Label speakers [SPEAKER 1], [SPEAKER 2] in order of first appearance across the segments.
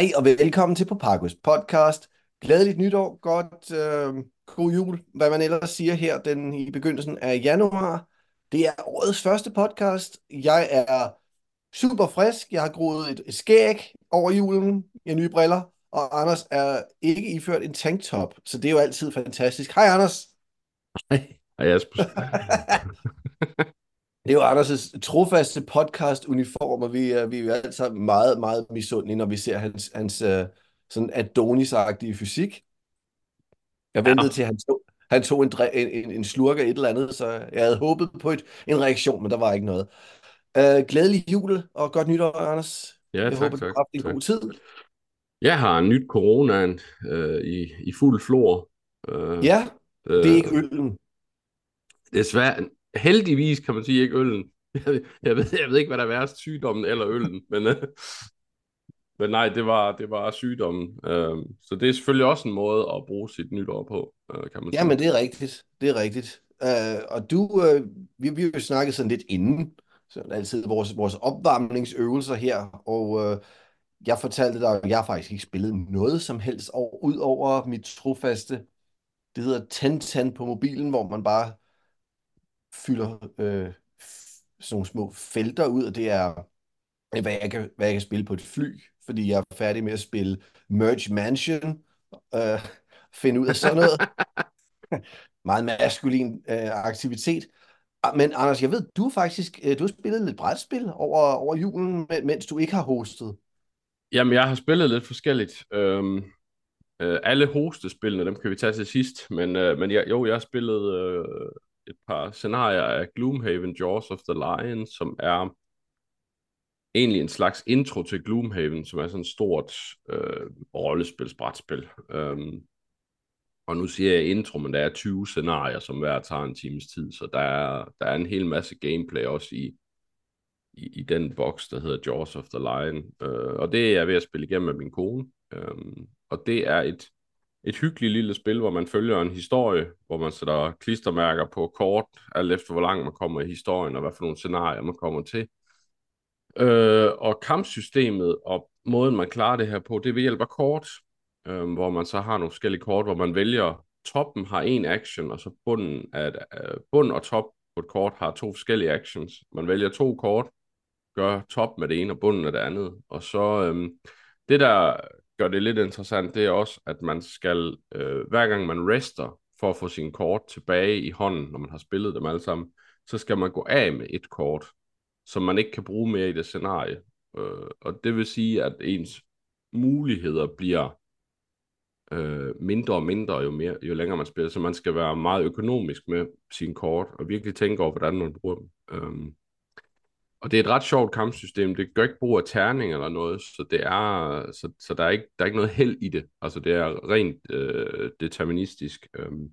[SPEAKER 1] Hej og velkommen til Popagos podcast. Glædeligt nytår, godt øh, god jul, hvad man ellers siger her den i begyndelsen af januar. Det er årets første podcast. Jeg er super frisk. Jeg har groet et, et skæg over julen. Jeg nye briller. Og Anders er ikke iført en tanktop, så det er jo altid fantastisk. Hej Anders.
[SPEAKER 2] Hej, Hej Jasper.
[SPEAKER 1] Det er jo Anders' trofaste podcast-uniform, og vi er, vi er jo alle sammen meget, meget misundelige, når vi ser hans, hans uh, sådan Adonis-agtige fysik. Jeg ventede ja. til, han tog, han tog en, en, en slurk af et eller andet, så jeg havde håbet på et, en reaktion, men der var ikke noget. Uh, glædelig jul og godt nytår, Anders.
[SPEAKER 2] Ja,
[SPEAKER 1] jeg
[SPEAKER 2] tak,
[SPEAKER 1] håber,
[SPEAKER 2] tak,
[SPEAKER 1] du har haft en
[SPEAKER 2] tak.
[SPEAKER 1] god tid.
[SPEAKER 2] Jeg har nyt coronaen uh, i, i fuld flor.
[SPEAKER 1] Uh, ja, det er ikke øllen.
[SPEAKER 2] Desværre, heldigvis kan man sige ikke øllen. Jeg ved, jeg ved ikke, hvad der er værst, sygdommen eller øllen, men, øh, men nej, det var, det var sygdommen. Øh, så det er selvfølgelig også en måde at bruge sit nytår på, øh, kan man sige.
[SPEAKER 1] Ja, men det er rigtigt. Det er rigtigt. Uh, og du, uh, vi, vi har jo snakket sådan lidt inden, så er altid vores, vores opvarmningsøvelser her, og uh, jeg fortalte dig, at jeg faktisk ikke spillet noget som helst over, ud over mit trofaste, det hedder Ten på mobilen, hvor man bare fylder øh, sådan nogle små felter ud, og det er, hvad jeg, kan, hvad jeg kan spille på et fly, fordi jeg er færdig med at spille Merge Mansion, øh, finde ud af sådan noget. Meget maskulin øh, aktivitet. Ah, men Anders, jeg ved, du faktisk øh, du har spillet lidt brætspil over, over julen, mens du ikke har hostet.
[SPEAKER 2] Jamen, jeg har spillet lidt forskelligt. Øhm, øh, alle hostespillene, dem kan vi tage til sidst, men, øh, men jeg, jo, jeg har spillet øh, et par scenarier af Gloomhaven Jaws of the Lion, som er egentlig en slags intro til Gloomhaven, som er sådan et stort øh, rollespil-brætspil. Øhm, og nu siger jeg intro, men der er 20 scenarier, som hver tager en times tid, så der er, der er en hel masse gameplay også i, i, i den boks, der hedder Jaws of the Lion. Øh, og det er jeg ved at spille igennem med min kone. Øh, og det er et et hyggeligt lille spil, hvor man følger en historie, hvor man sætter klistermærker på kort, alt efter hvor langt man kommer i historien, og hvad for nogle scenarier man kommer til. Øh, og kampsystemet og måden, man klarer det her på, det er ved hjælp af kort, øh, hvor man så har nogle forskellige kort, hvor man vælger, toppen har en action, og så bunden, at, øh, bund og top på et kort har to forskellige actions. Man vælger to kort, gør top med det ene og bunden af det andet, og så øh, det der gør det lidt interessant, det er også, at man skal, øh, hver gang man rester for at få sin kort tilbage i hånden, når man har spillet dem alle sammen, så skal man gå af med et kort, som man ikke kan bruge mere i det scenarie. Øh, og det vil sige, at ens muligheder bliver øh, mindre og mindre, jo, mere, jo længere man spiller. Så man skal være meget økonomisk med sin kort, og virkelig tænke over, hvordan man bruger dem. Øh, og det er et ret sjovt kampsystem. Det gør ikke brug af terning eller noget, så det er så, så der er ikke der er ikke noget held i det. Altså det er rent øh, deterministisk. Øhm.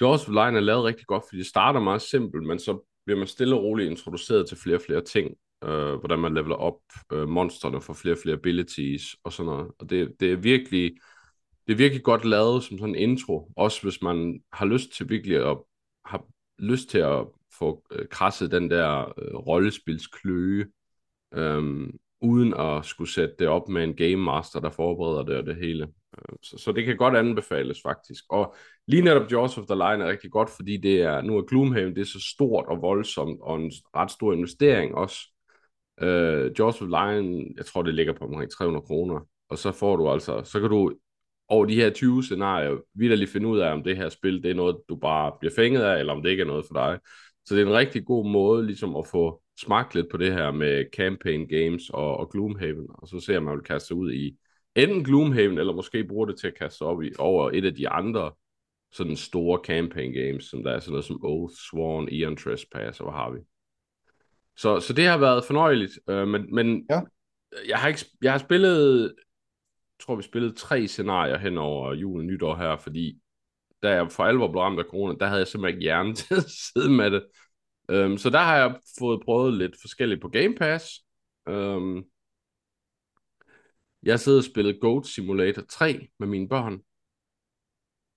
[SPEAKER 2] Jaws of Line er lavet rigtig godt, fordi det starter meget simpelt, men så bliver man stille og roligt introduceret til flere og flere ting. Øh, hvordan man leveler op øh, monsterne for flere og flere abilities og sådan noget. Og det, det er virkelig det er virkelig godt lavet som sådan en intro, også hvis man har lyst til virkelig at har lyst til at få øh, krasset den der øh, rollespilskløe, øh, uden at skulle sætte det op med en game master, der forbereder det og det hele. Øh, så, så det kan godt anbefales faktisk. Og lige netop Jaws of the Line er rigtig godt, fordi det er, nu er Gloomhaven det er så stort og voldsomt, og en ret stor investering også. Øh, Jaws of the Line, jeg tror det ligger på omkring 300 kroner, og så får du altså, så kan du over de her 20 scenarier vidderligt finde ud af, om det her spil, det er noget, du bare bliver fænget af, eller om det ikke er noget for dig. Så det er en rigtig god måde ligesom at få smagt lidt på det her med campaign games og, og Gloomhaven, og så ser man, vil kaste sig ud i enten Gloomhaven, eller måske bruger det til at kaste sig op i, over et af de andre sådan store campaign games, som der er sådan noget som Oath, Sworn, Eon Trespass, og hvad har vi. Så, så det har været fornøjeligt, øh, men, men ja. jeg, har ikke, jeg har spillet, tror vi spillede tre scenarier hen over jul og nytår her, fordi da jeg for alvor blev ramt af corona, der havde jeg simpelthen ikke hjernen til at sidde med det. Um, så der har jeg fået prøvet lidt forskelligt på Game Pass. Um, jeg sidder og spillet Goat Simulator 3 med mine børn.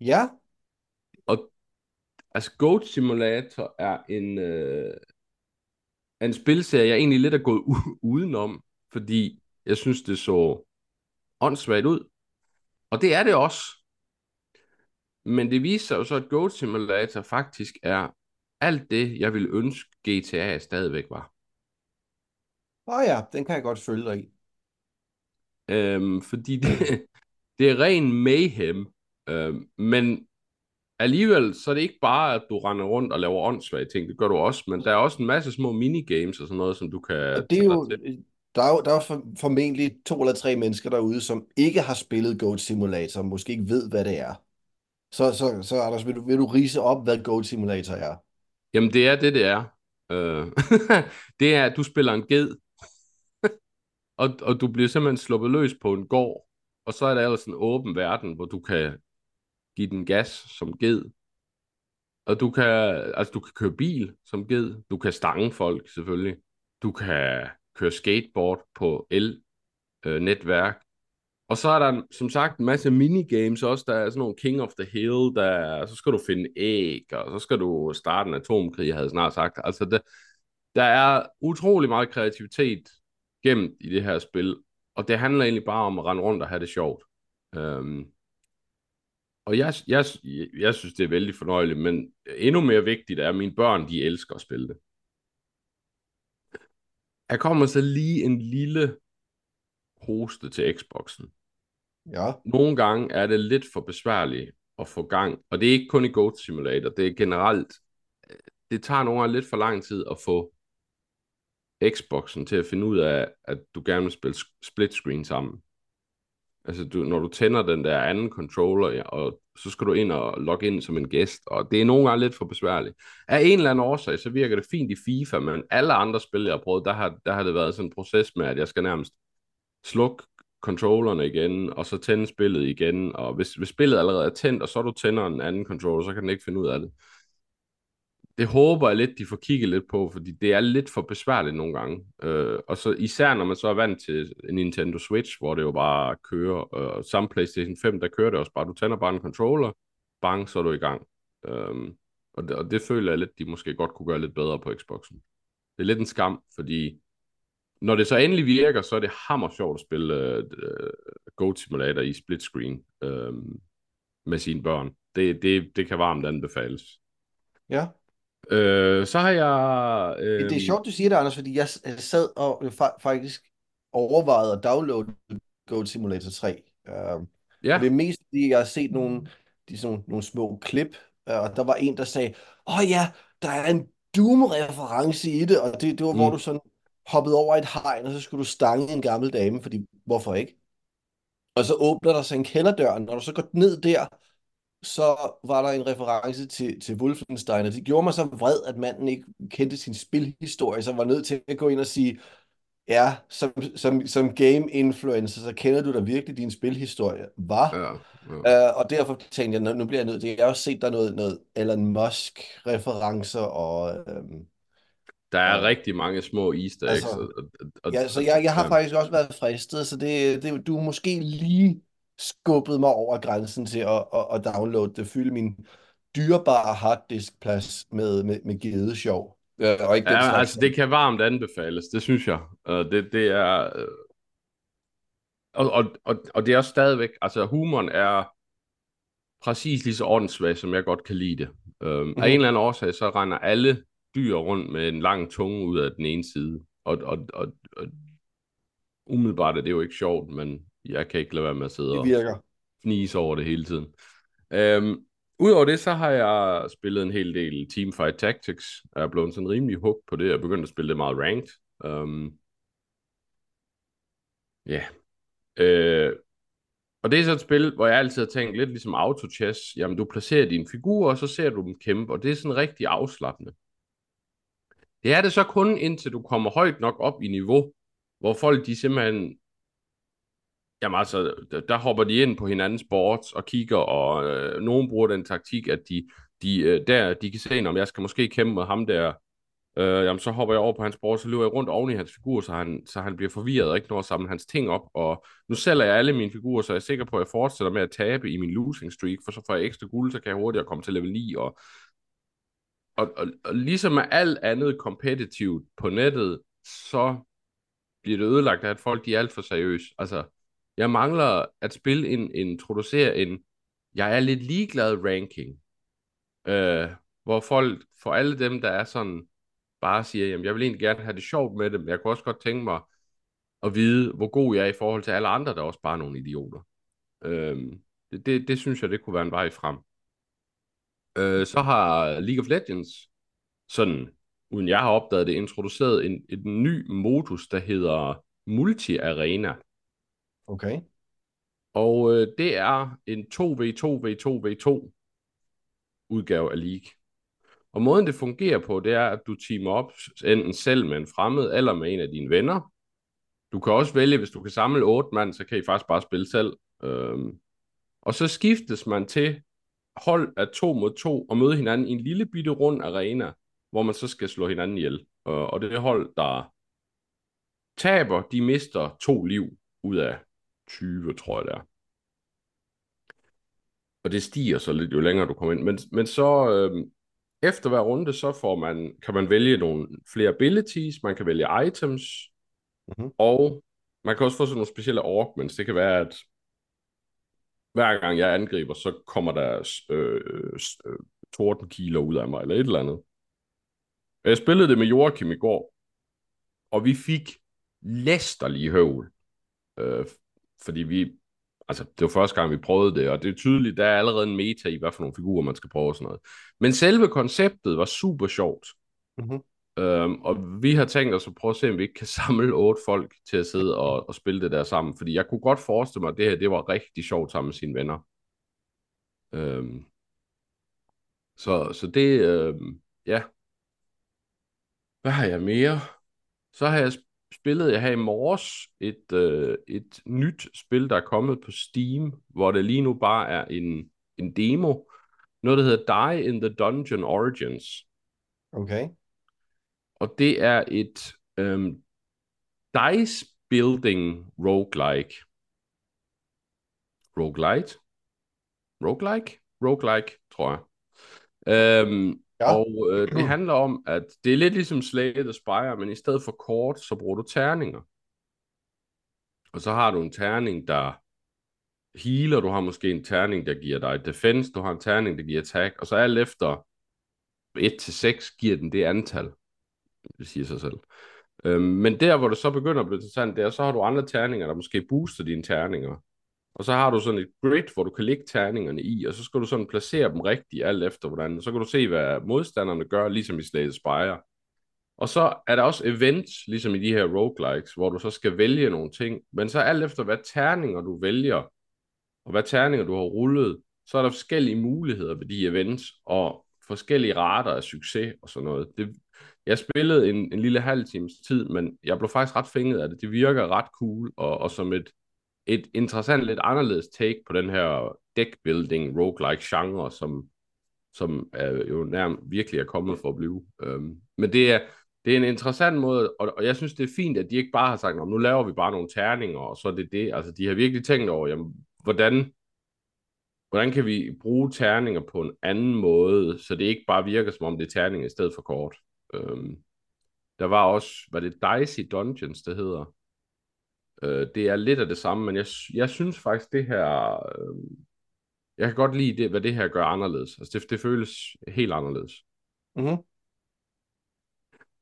[SPEAKER 1] Ja.
[SPEAKER 2] Og altså Goat Simulator er en, øh, en spilserie, jeg egentlig lidt er gået u- udenom, fordi Jeg synes, det så åndssvagt ud. Og det er det også. Men det viser sig jo så, at Goat Simulator faktisk er alt det, jeg ville ønske GTA stadigvæk var.
[SPEAKER 1] Åh oh ja, den kan jeg godt følge dig i.
[SPEAKER 2] Øhm, fordi det, det er ren mayhem. Øhm, men alligevel, så er det ikke bare, at du render rundt og laver åndssvage ting. Det gør du også, men der er også en masse små minigames og sådan noget, som du kan
[SPEAKER 1] Og det er jo, der er jo, der er jo formentlig to eller tre mennesker derude, som ikke har spillet Goat Simulator, måske ikke ved, hvad det er. Så, så, så Anders, vil du, vil du rise op, hvad Goat Simulator er?
[SPEAKER 2] Jamen, det er det, det er. Øh, det er, at du spiller en ged, og, og du bliver simpelthen sluppet løs på en gård, og så er der ellers en åben verden, hvor du kan give den gas som ged, og du kan, altså du kan køre bil som ged, du kan stange folk selvfølgelig, du kan køre skateboard på el-netværk, øh, og så er der som sagt en masse minigames også. Der er sådan nogle King of the Hill, der så skal du finde æg, og så skal du starte en atomkrig, jeg snart sagt. Altså, det, der er utrolig meget kreativitet gemt i det her spil, og det handler egentlig bare om at rende rundt og have det sjovt. Øhm, og jeg, jeg, jeg synes, det er vældig fornøjeligt, men endnu mere vigtigt er, at mine børn, de elsker at spille det. Jeg kommer så lige en lille hoste til Xboxen.
[SPEAKER 1] Ja.
[SPEAKER 2] Nogle gange er det lidt for besværligt at få gang, og det er ikke kun i Goat Simulator, det er generelt, øh, det tager nogle gange lidt for lang tid at få Xboxen til at finde ud af, at du gerne vil spille split screen sammen. Altså, du, når du tænder den der anden controller, ja, og så skal du ind og logge ind som en gæst, og det er nogle gange lidt for besværligt. Af en eller anden årsag, så virker det fint i FIFA, men alle andre spil, jeg har prøvet, der har, der har det været sådan en proces med, at jeg skal nærmest slukke controllerne igen, og så tænde spillet igen, og hvis, hvis spillet allerede er tændt, og så du tænder en anden controller, så kan den ikke finde ud af det. Det håber jeg lidt, de får kigget lidt på, fordi det er lidt for besværligt nogle gange. Øh, og så især når man så er vant til en Nintendo Switch, hvor det jo bare kører, øh, samme PlayStation 5, der kører det også bare, du tænder bare en controller, bang, så er du i gang. Øh, og, det, og det føler jeg lidt, de måske godt kunne gøre lidt bedre på Xboxen. Det er lidt en skam, fordi når det så endelig virker, så er det hammer sjovt at spille uh, Goat Simulator i split screen uh, med sine børn. Det, det, det kan varmt anbefales.
[SPEAKER 1] Ja.
[SPEAKER 2] Uh, så har jeg...
[SPEAKER 1] Uh... Det er sjovt, du siger det, Anders, fordi jeg sad og faktisk overvejede at downloade Goat Simulator 3. Uh, ja. Det er mest, fordi jeg har set nogle, de, sådan, nogle små klip, uh, og der var en, der sagde, åh oh, ja, der er en Doom-reference i det, og det, det var, mm. hvor du sådan hoppet over et hegn, og så skulle du stange en gammel dame, fordi hvorfor ikke? Og så åbner der sig en kælderdør, når du så går ned der, så var der en reference til, til Wolfenstein, og det gjorde mig så vred, at manden ikke kendte sin spilhistorie, så var nødt til at gå ind og sige, ja, som, som, som game influencer, så kender du da virkelig din spilhistorie, var. Ja, ja. Uh, og derfor tænkte jeg, nu bliver jeg nødt til, jeg har også set der noget, noget Elon Musk-referencer, og øhm,
[SPEAKER 2] der er ja. rigtig mange små easter eggs. Altså, og,
[SPEAKER 1] og, ja, så jeg, jeg har faktisk også været fristet, så det, det, du måske lige skubbet mig over grænsen til at, at, at downloade det, fylde min dyrebare harddiskplads med, med, med gedesjov.
[SPEAKER 2] Øh, og ikke ja, altså det kan varmt anbefales, det synes jeg. Uh, det, det er... Uh, og, og, og, og det er også stadigvæk, altså humoren er præcis lige så åndssvag, som jeg godt kan lide det. Uh, mm-hmm. Af en eller anden årsag, så render alle dyr rundt med en lang tunge ud af den ene side. Og, og, og, og umiddelbart er det jo ikke sjovt, men jeg kan ikke lade være med at sidde
[SPEAKER 1] det virker.
[SPEAKER 2] og fnise over det hele tiden. Øhm, Udover det, så har jeg spillet en hel del Teamfight Tactics. Jeg er blevet sådan rimelig hooked på det. Jeg er begyndt at spille det meget ranked. Um, ja. Yeah. Øh, og det er så et spil, hvor jeg altid har tænkt lidt ligesom auto chess. Jamen, du placerer din figur, og så ser du dem kæmpe. Og det er sådan rigtig afslappende. Det er det så kun indtil du kommer højt nok op i niveau, hvor folk de simpelthen, jamen altså, der, der hopper de ind på hinandens boards og kigger, og øh, nogen bruger den taktik, at de, de, øh, der, de kan se, om jeg skal måske kæmpe med ham der, øh, jamen så hopper jeg over på hans board, så løber jeg rundt oven i hans figur, så han, så han bliver forvirret og ikke når at samle hans ting op, og nu sælger jeg alle mine figurer, så jeg er sikker på, at jeg fortsætter med at tabe i min losing streak, for så får jeg ekstra guld, så kan jeg hurtigere komme til level 9, og og, og, og ligesom med alt andet kompetitivt på nettet, så bliver det ødelagt af, at folk de er alt for seriøse. Altså, jeg mangler at spille en, introducere en, jeg er lidt ligeglad ranking, øh, hvor folk, for alle dem, der er sådan, bare siger, jamen jeg vil egentlig gerne have det sjovt med det, men jeg kunne også godt tænke mig at vide, hvor god jeg er i forhold til alle andre, der er også bare nogle idioter. Øh, det, det, det synes jeg, det kunne være en vej frem. Øh, så har League of Legends, sådan, uden jeg har opdaget det, introduceret en, en ny modus, der hedder Multi-Arena.
[SPEAKER 1] Okay.
[SPEAKER 2] Og øh, det er en 2v2v2v2 udgave af League. Og måden det fungerer på, det er, at du teamer op enten selv med en fremmed, eller med en af dine venner. Du kan også vælge, hvis du kan samle otte mand, så kan I faktisk bare spille selv. Øhm, og så skiftes man til hold af to mod to og møde hinanden i en lille bitte rund arena, hvor man så skal slå hinanden ihjel. Og det hold, der taber, de mister to liv ud af 20, tror jeg det er. Og det stiger så lidt, jo længere du kommer ind. Men, men så øh, efter hver runde, så får man, kan man vælge nogle flere abilities, man kan vælge items, mm-hmm. og man kan også få sådan nogle specielle augments. Det kan være, at hver gang jeg angriber, så kommer der øh, øh, tordenkiler ud af mig, eller et eller andet. Jeg spillede det med Joachim i går, og vi fik læsterlige høvl. Øh, fordi vi, altså det var første gang, vi prøvede det, og det er tydeligt, der er allerede en meta i, hvad for nogle figurer man skal prøve og sådan noget. Men selve konceptet var super sjovt. Mm-hmm. Øhm, og vi har tænkt os at prøve at se, om vi ikke kan samle otte folk til at sidde og, og spille det der sammen. Fordi jeg kunne godt forestille mig, at det her det var rigtig sjovt sammen med sine venner. Øhm, så, så det, øhm, ja. Hvad har jeg mere? Så har jeg spillet jeg her i morges et, øh, et nyt spil, der er kommet på Steam, hvor det lige nu bare er en, en demo. Noget, der hedder Die in the Dungeon Origins.
[SPEAKER 1] Okay.
[SPEAKER 2] Og det er et øhm, dice building roguelike. Roguelite? Roguelike? Roguelike, tror jeg. Øhm, ja. Og øh, det handler om, at det er lidt ligesom Slay the Spire, men i stedet for kort, så bruger du terninger. Og så har du en terning, der healer, du har måske en terning, der giver dig defense, du har en terning, der giver attack, og så alt efter 1-6 giver den det antal det siger sig selv. Øhm, men der, hvor det så begynder at blive interessant, det er, så har du andre terninger, der måske booster dine terninger. Og så har du sådan et grid, hvor du kan lægge terningerne i, og så skal du sådan placere dem rigtigt, alt efter hvordan. Så kan du se, hvad modstanderne gør, ligesom i Slay Spire. Og så er der også events, ligesom i de her roguelikes, hvor du så skal vælge nogle ting. Men så alt efter, hvad terninger du vælger, og hvad terninger du har rullet, så er der forskellige muligheder ved de events, og forskellige rater af succes og sådan noget. Det, jeg spillede en, en lille halv times tid, men jeg blev faktisk ret fænget af det. Det virker ret cool, og, og som et, et interessant, lidt anderledes take på den her deckbuilding roguelike genre, som, som er jo nærmest virkelig er kommet for at blive. Øhm, men det er, det er en interessant måde, og, og jeg synes, det er fint, at de ikke bare har sagt, nu laver vi bare nogle terninger, og så er det det. Altså, de har virkelig tænkt over, jamen, hvordan, hvordan kan vi bruge terninger på en anden måde, så det ikke bare virker, som om det er terninger i stedet for kort. Øhm, der var også, var det Dicey Dungeons, det hedder. Øh, det er lidt af det samme, men jeg, jeg synes faktisk, det her... Øh, jeg kan godt lide, det, hvad det her gør anderledes. Altså, det, det føles helt anderledes. Mm-hmm.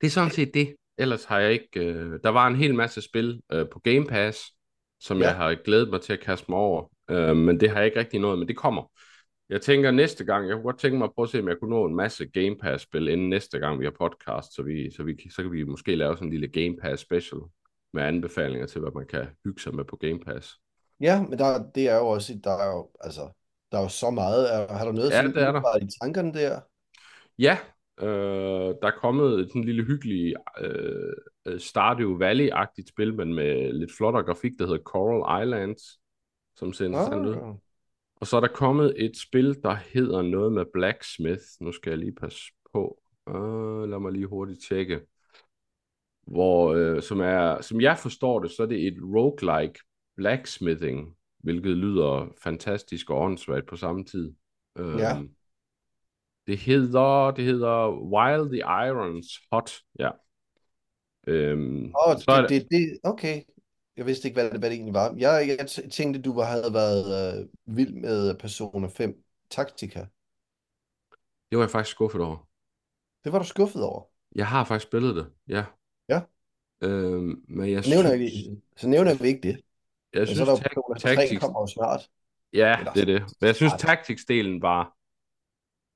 [SPEAKER 2] Det er sådan set det. Ellers har jeg ikke... Øh, der var en hel masse spil øh, på Game Pass, som ja. jeg har glædet mig til at kaste mig over. Øh, men det har jeg ikke rigtig nået, men det kommer. Jeg tænker næste gang, jeg kunne godt tænke mig at prøve at se, om jeg kunne nå en masse Game Pass-spil inden næste gang, vi har podcast, så, vi, så, vi, så kan vi måske lave sådan en lille Game Pass special med anbefalinger til, hvad man kan hygge sig med på Game Pass.
[SPEAKER 1] Ja, men der, det er jo også, der er jo, altså, der er jo så meget. Har du noget
[SPEAKER 2] ja, det er der.
[SPEAKER 1] i tankerne der?
[SPEAKER 2] Ja, øh, der er kommet et sådan lille hyggeligt øh, øh, Stardew Valley-agtigt spil, men med lidt flottere grafik, der hedder Coral Islands, som ser interessant ah. ud. Og så er der kommet et spil, der hedder noget med Blacksmith. Nu skal jeg lige passe på. Uh, lad mig lige hurtigt tjekke. Hvor, uh, som, er, som jeg forstår det, så er det et roguelike blacksmithing, hvilket lyder fantastisk og åndssvagt på samme tid. Uh, ja. Det hedder, det hedder While the Irons Hot, ja. Øhm,
[SPEAKER 1] Åh,
[SPEAKER 2] så er
[SPEAKER 1] det,
[SPEAKER 2] det,
[SPEAKER 1] det, det, okay. Jeg vidste ikke, hvad det, hvad det egentlig var. Jeg, jeg tænkte, du var, havde været øh, vild med Persona 5 Tactica.
[SPEAKER 2] det var jeg faktisk skuffet over.
[SPEAKER 1] Det var du skuffet over.
[SPEAKER 2] Jeg har faktisk spillet det, ja.
[SPEAKER 1] Ja,
[SPEAKER 2] Øhm, men jeg
[SPEAKER 1] så nævner,
[SPEAKER 2] synes,
[SPEAKER 1] vi, så nævner vi ikke det.
[SPEAKER 2] jeg
[SPEAKER 1] Men så er
[SPEAKER 2] synes
[SPEAKER 1] der jo
[SPEAKER 2] tak,
[SPEAKER 1] Persona 3
[SPEAKER 2] Tactics,
[SPEAKER 1] kommer jo snart.
[SPEAKER 2] ja,
[SPEAKER 1] Eller
[SPEAKER 2] det er det. Men jeg synes,
[SPEAKER 1] snart.
[SPEAKER 2] Tactics-delen var,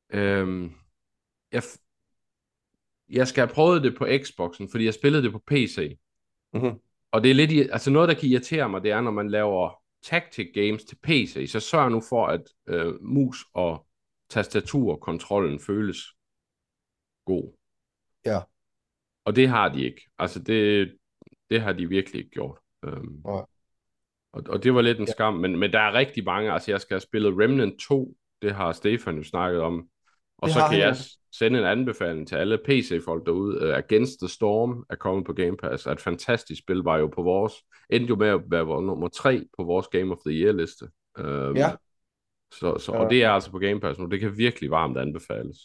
[SPEAKER 2] øhm, jeg, jeg skal have prøvet det på Xboxen, fordi jeg spillede det på PC.
[SPEAKER 1] Mhm.
[SPEAKER 2] Og det er lidt, altså noget, der kan irritere mig, det er, når man laver tactic games til PC, så sørg nu for, at øh, mus og tastaturkontrollen føles god.
[SPEAKER 1] Ja,
[SPEAKER 2] Og det har de ikke. Altså, det, det har de virkelig ikke gjort. Øhm,
[SPEAKER 1] nej.
[SPEAKER 2] og, og det var lidt en
[SPEAKER 1] Ja.
[SPEAKER 2] skam, men, men der er rigtig mange. Altså, jeg skal have spillet Remnant 2, det har Stefan jo snakket om. Og
[SPEAKER 1] Det
[SPEAKER 2] så kan jeg
[SPEAKER 1] ja.
[SPEAKER 2] Sende en anbefaling til alle PC-folk derude. Uh, Against the Storm er kommet på Game Pass. Er et fantastisk spil, var jo på vores... Endte jo med at være nummer 3 på vores Game of the Year-liste. Um,
[SPEAKER 1] Ja,
[SPEAKER 2] så, så, og det er altså på Game Pass nu. Det kan virkelig varmt anbefales.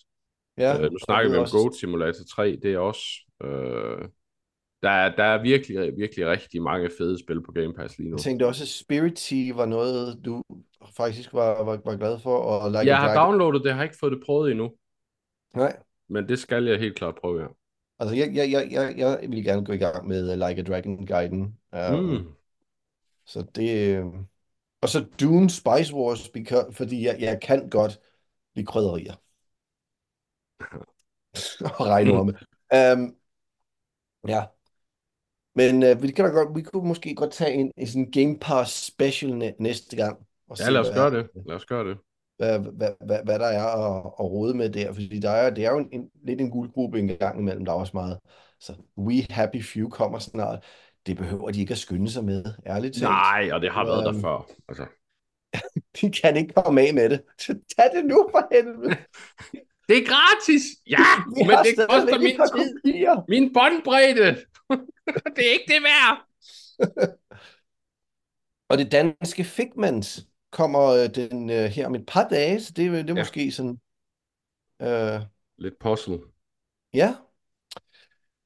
[SPEAKER 1] ja.
[SPEAKER 2] Uh, nu snakker vi om
[SPEAKER 1] også,
[SPEAKER 2] Goat Simulator 3. Det er også... Uh, der, er, der er virkelig, virkelig rigtig mange fede spil på Game Pass lige nu.
[SPEAKER 1] jeg tænkte også, at Spirity var noget, du faktisk var, var, var glad for, og Like
[SPEAKER 2] Jeg har downloadet det, jeg har ikke fået det prøvet endnu.
[SPEAKER 1] Nej,
[SPEAKER 2] Men det skal jeg helt klart prøve, ja.
[SPEAKER 1] altså jeg, jeg, jeg, jeg, jeg vil gerne gå i gang med uh, Like a Dragon-guiden. Um,
[SPEAKER 2] Mm.
[SPEAKER 1] Så det... øh, Og så Dune Spice Wars, because, fordi jeg, jeg kan godt lide krydderier. og regnorme. Um, ja. Men uh, vi kan da godt, vi kunne måske godt tage en, en sådan Game Pass special næ- næste gang. Og
[SPEAKER 2] Ja, lad os gøre det. Lad os gøre det.
[SPEAKER 1] Hvad, hvad, hvad, hvad der er at, at rode med der. Fordi der er, det er jo en, en, lidt en guldgruppe en gang imellem. Der er også meget. Så We Happy Few kommer snart. Det behøver de ikke at skynde sig med, ærligt talt.
[SPEAKER 2] Nej, og det har været der
[SPEAKER 1] Øhm,
[SPEAKER 2] før. Altså,
[SPEAKER 1] De kan ikke komme af med det. Så tag det nu for helvede.
[SPEAKER 2] det er gratis! Ja, men det koster min tid.
[SPEAKER 1] kopier.
[SPEAKER 2] Min båndbredde! det er ikke det værd!
[SPEAKER 1] Og det danske Figments kommer øh, den øh, her om et par dage, så det, er- det er
[SPEAKER 2] Ja.
[SPEAKER 1] måske sådan... Øh,
[SPEAKER 2] Lidt puzzle.
[SPEAKER 1] ja.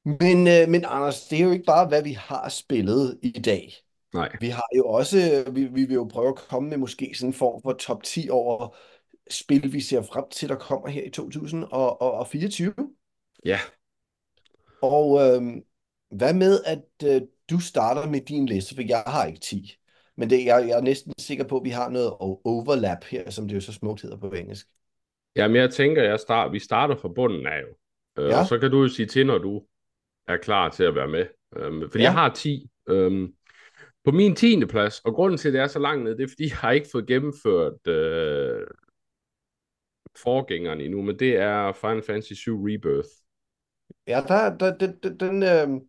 [SPEAKER 1] Men, øh, men Anders, det er jo ikke bare, hvad vi har spillet i dag.
[SPEAKER 2] Nej.
[SPEAKER 1] Vi har jo også, vi, vi vil jo prøve at komme med måske sådan en form for top 10 over spil, vi ser frem til, der kommer her i 2024.
[SPEAKER 2] Ja.
[SPEAKER 1] Og øhm, hvad med, at øh, du starter med din liste, for jeg har ikke 10. Men det, jeg, jeg er næsten sikker på, at vi har noget overlap her, som det jo så smukt hedder på engelsk.
[SPEAKER 2] Jamen, jeg tænker, jeg start, vi starter fra bunden af jo. Øh,
[SPEAKER 1] Ja.
[SPEAKER 2] Og så kan du jo sige til, når du er klar til at være med. Øhm, fordi
[SPEAKER 1] Ja.
[SPEAKER 2] jeg har 10. Øhm, på min 10. plads, og grunden til, at det er så langt ned, det er, fordi jeg har ikke fået gennemført øh, forgængeren endnu, men det er Final Fantasy 7 Rebirth.
[SPEAKER 1] Ja, der, der, den, den, den, øh,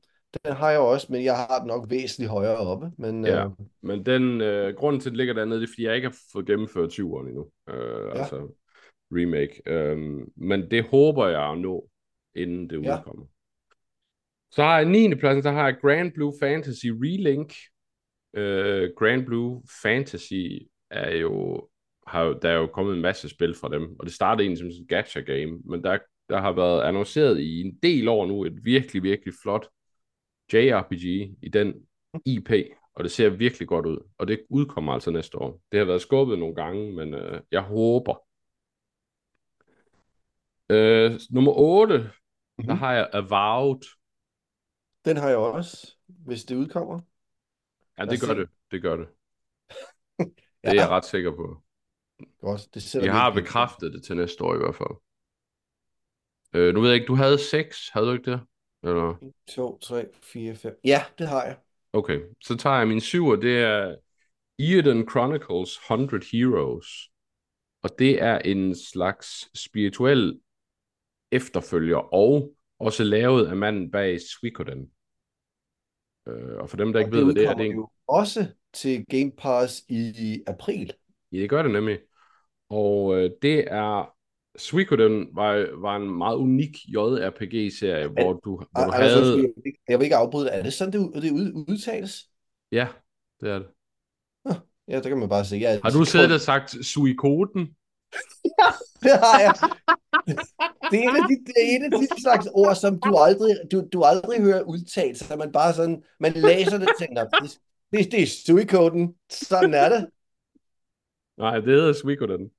[SPEAKER 1] den har jeg også, men jeg har den nok væsentligt højere oppe. Men
[SPEAKER 2] Ja.
[SPEAKER 1] øh,
[SPEAKER 2] Men den øh, grunden til, at det ligger dernede, det er, fordi jeg ikke har fået gennemført 7'eren endnu. Øh,
[SPEAKER 1] Ja.
[SPEAKER 2] Altså remake. Øhm, men det håber jeg at nå, inden det
[SPEAKER 1] Ja.
[SPEAKER 2] udkommer. Så har jeg 9. pladsen, der har jeg Grand Blue Fantasy Relink. Øh, Grand Blue Fantasy er jo, har jo, der er jo kommet en masse spil fra dem, og det startede egentlig som sådan et gacha game, men der, der har været annonceret i en del år nu et virkelig, virkelig flot JRPG i den IP, og det ser virkelig godt ud, og det udkommer altså næste år. Det har været skubbet nogle gange, men øh, jeg håber. Øh, nummer 8, der
[SPEAKER 1] mhm.
[SPEAKER 2] har jeg Avowed.
[SPEAKER 1] den har jeg også, hvis det udkommer.
[SPEAKER 2] Ja, det gør det. Det gør det. Det er jeg
[SPEAKER 1] Ja,
[SPEAKER 2] ret sikker på.
[SPEAKER 1] godt. Det sætter
[SPEAKER 2] vi har bekræftet det til næste år i hvert fald. Øh, nu ved jeg ikke, du havde 6, havde du ikke det? Eller?
[SPEAKER 1] 1, 2, 3, 4, 5. Ja, det har jeg.
[SPEAKER 2] Okay, så tager jeg min syver, det er Earden Chronicles 100 Heroes. Og det er en slags spirituel efterfølger, og også lavet af manden bag Suikoden. Øh, og for dem, der
[SPEAKER 1] Og
[SPEAKER 2] ikke
[SPEAKER 1] det
[SPEAKER 2] ved, hvad det er, det er
[SPEAKER 1] jo også til Game Pass i april.
[SPEAKER 2] Ja, det gør det nemlig. Og øh, det er... Suikoden var, var en meget unik JRPG-serie, hvor du, hvor du
[SPEAKER 1] Anders,
[SPEAKER 2] havde...
[SPEAKER 1] undskyld, jeg vil ikke- jeg vil ikke afbryde det. Er det sådan, det, det ud- udtales?
[SPEAKER 2] Ja, det er det.
[SPEAKER 1] Ja, det kan man bare sige. Jeg,
[SPEAKER 2] Har du siddet og sagt Suikoden?
[SPEAKER 1] Det har jeg. Det er, en af de, det er en af de slags ord, som du aldrig, du, du aldrig hører udtalt, så man bare sådan, man læser det og tænker, det, det, det er Suikoden, sådan er det.
[SPEAKER 2] Nej, det hedder Suikoden.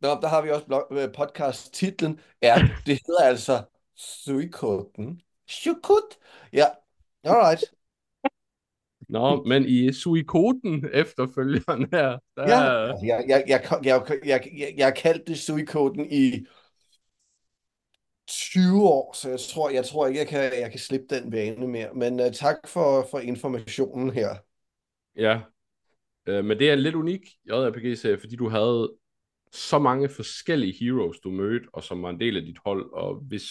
[SPEAKER 1] Nå, der har vi også øh, podcast titlen. Ja, det hedder altså Suikoden. Suikot? Ja, All right.
[SPEAKER 2] Nå, men i Suikoden efterfølgeren her. Der...
[SPEAKER 1] Ja, jeg, jeg, jeg, jeg, jeg, jeg, jeg kaldte det Suikoden i 20 år, så jeg tror, jeg tror ikke, jeg kan, jeg kan slippe den vane mere. Men uh, tak for, for informationen her.
[SPEAKER 2] Ja, øh, men det er lidt unik, JRPG-serie, fordi du havde så mange forskellige heroes, du mødte, og som var en del af dit hold, og hvis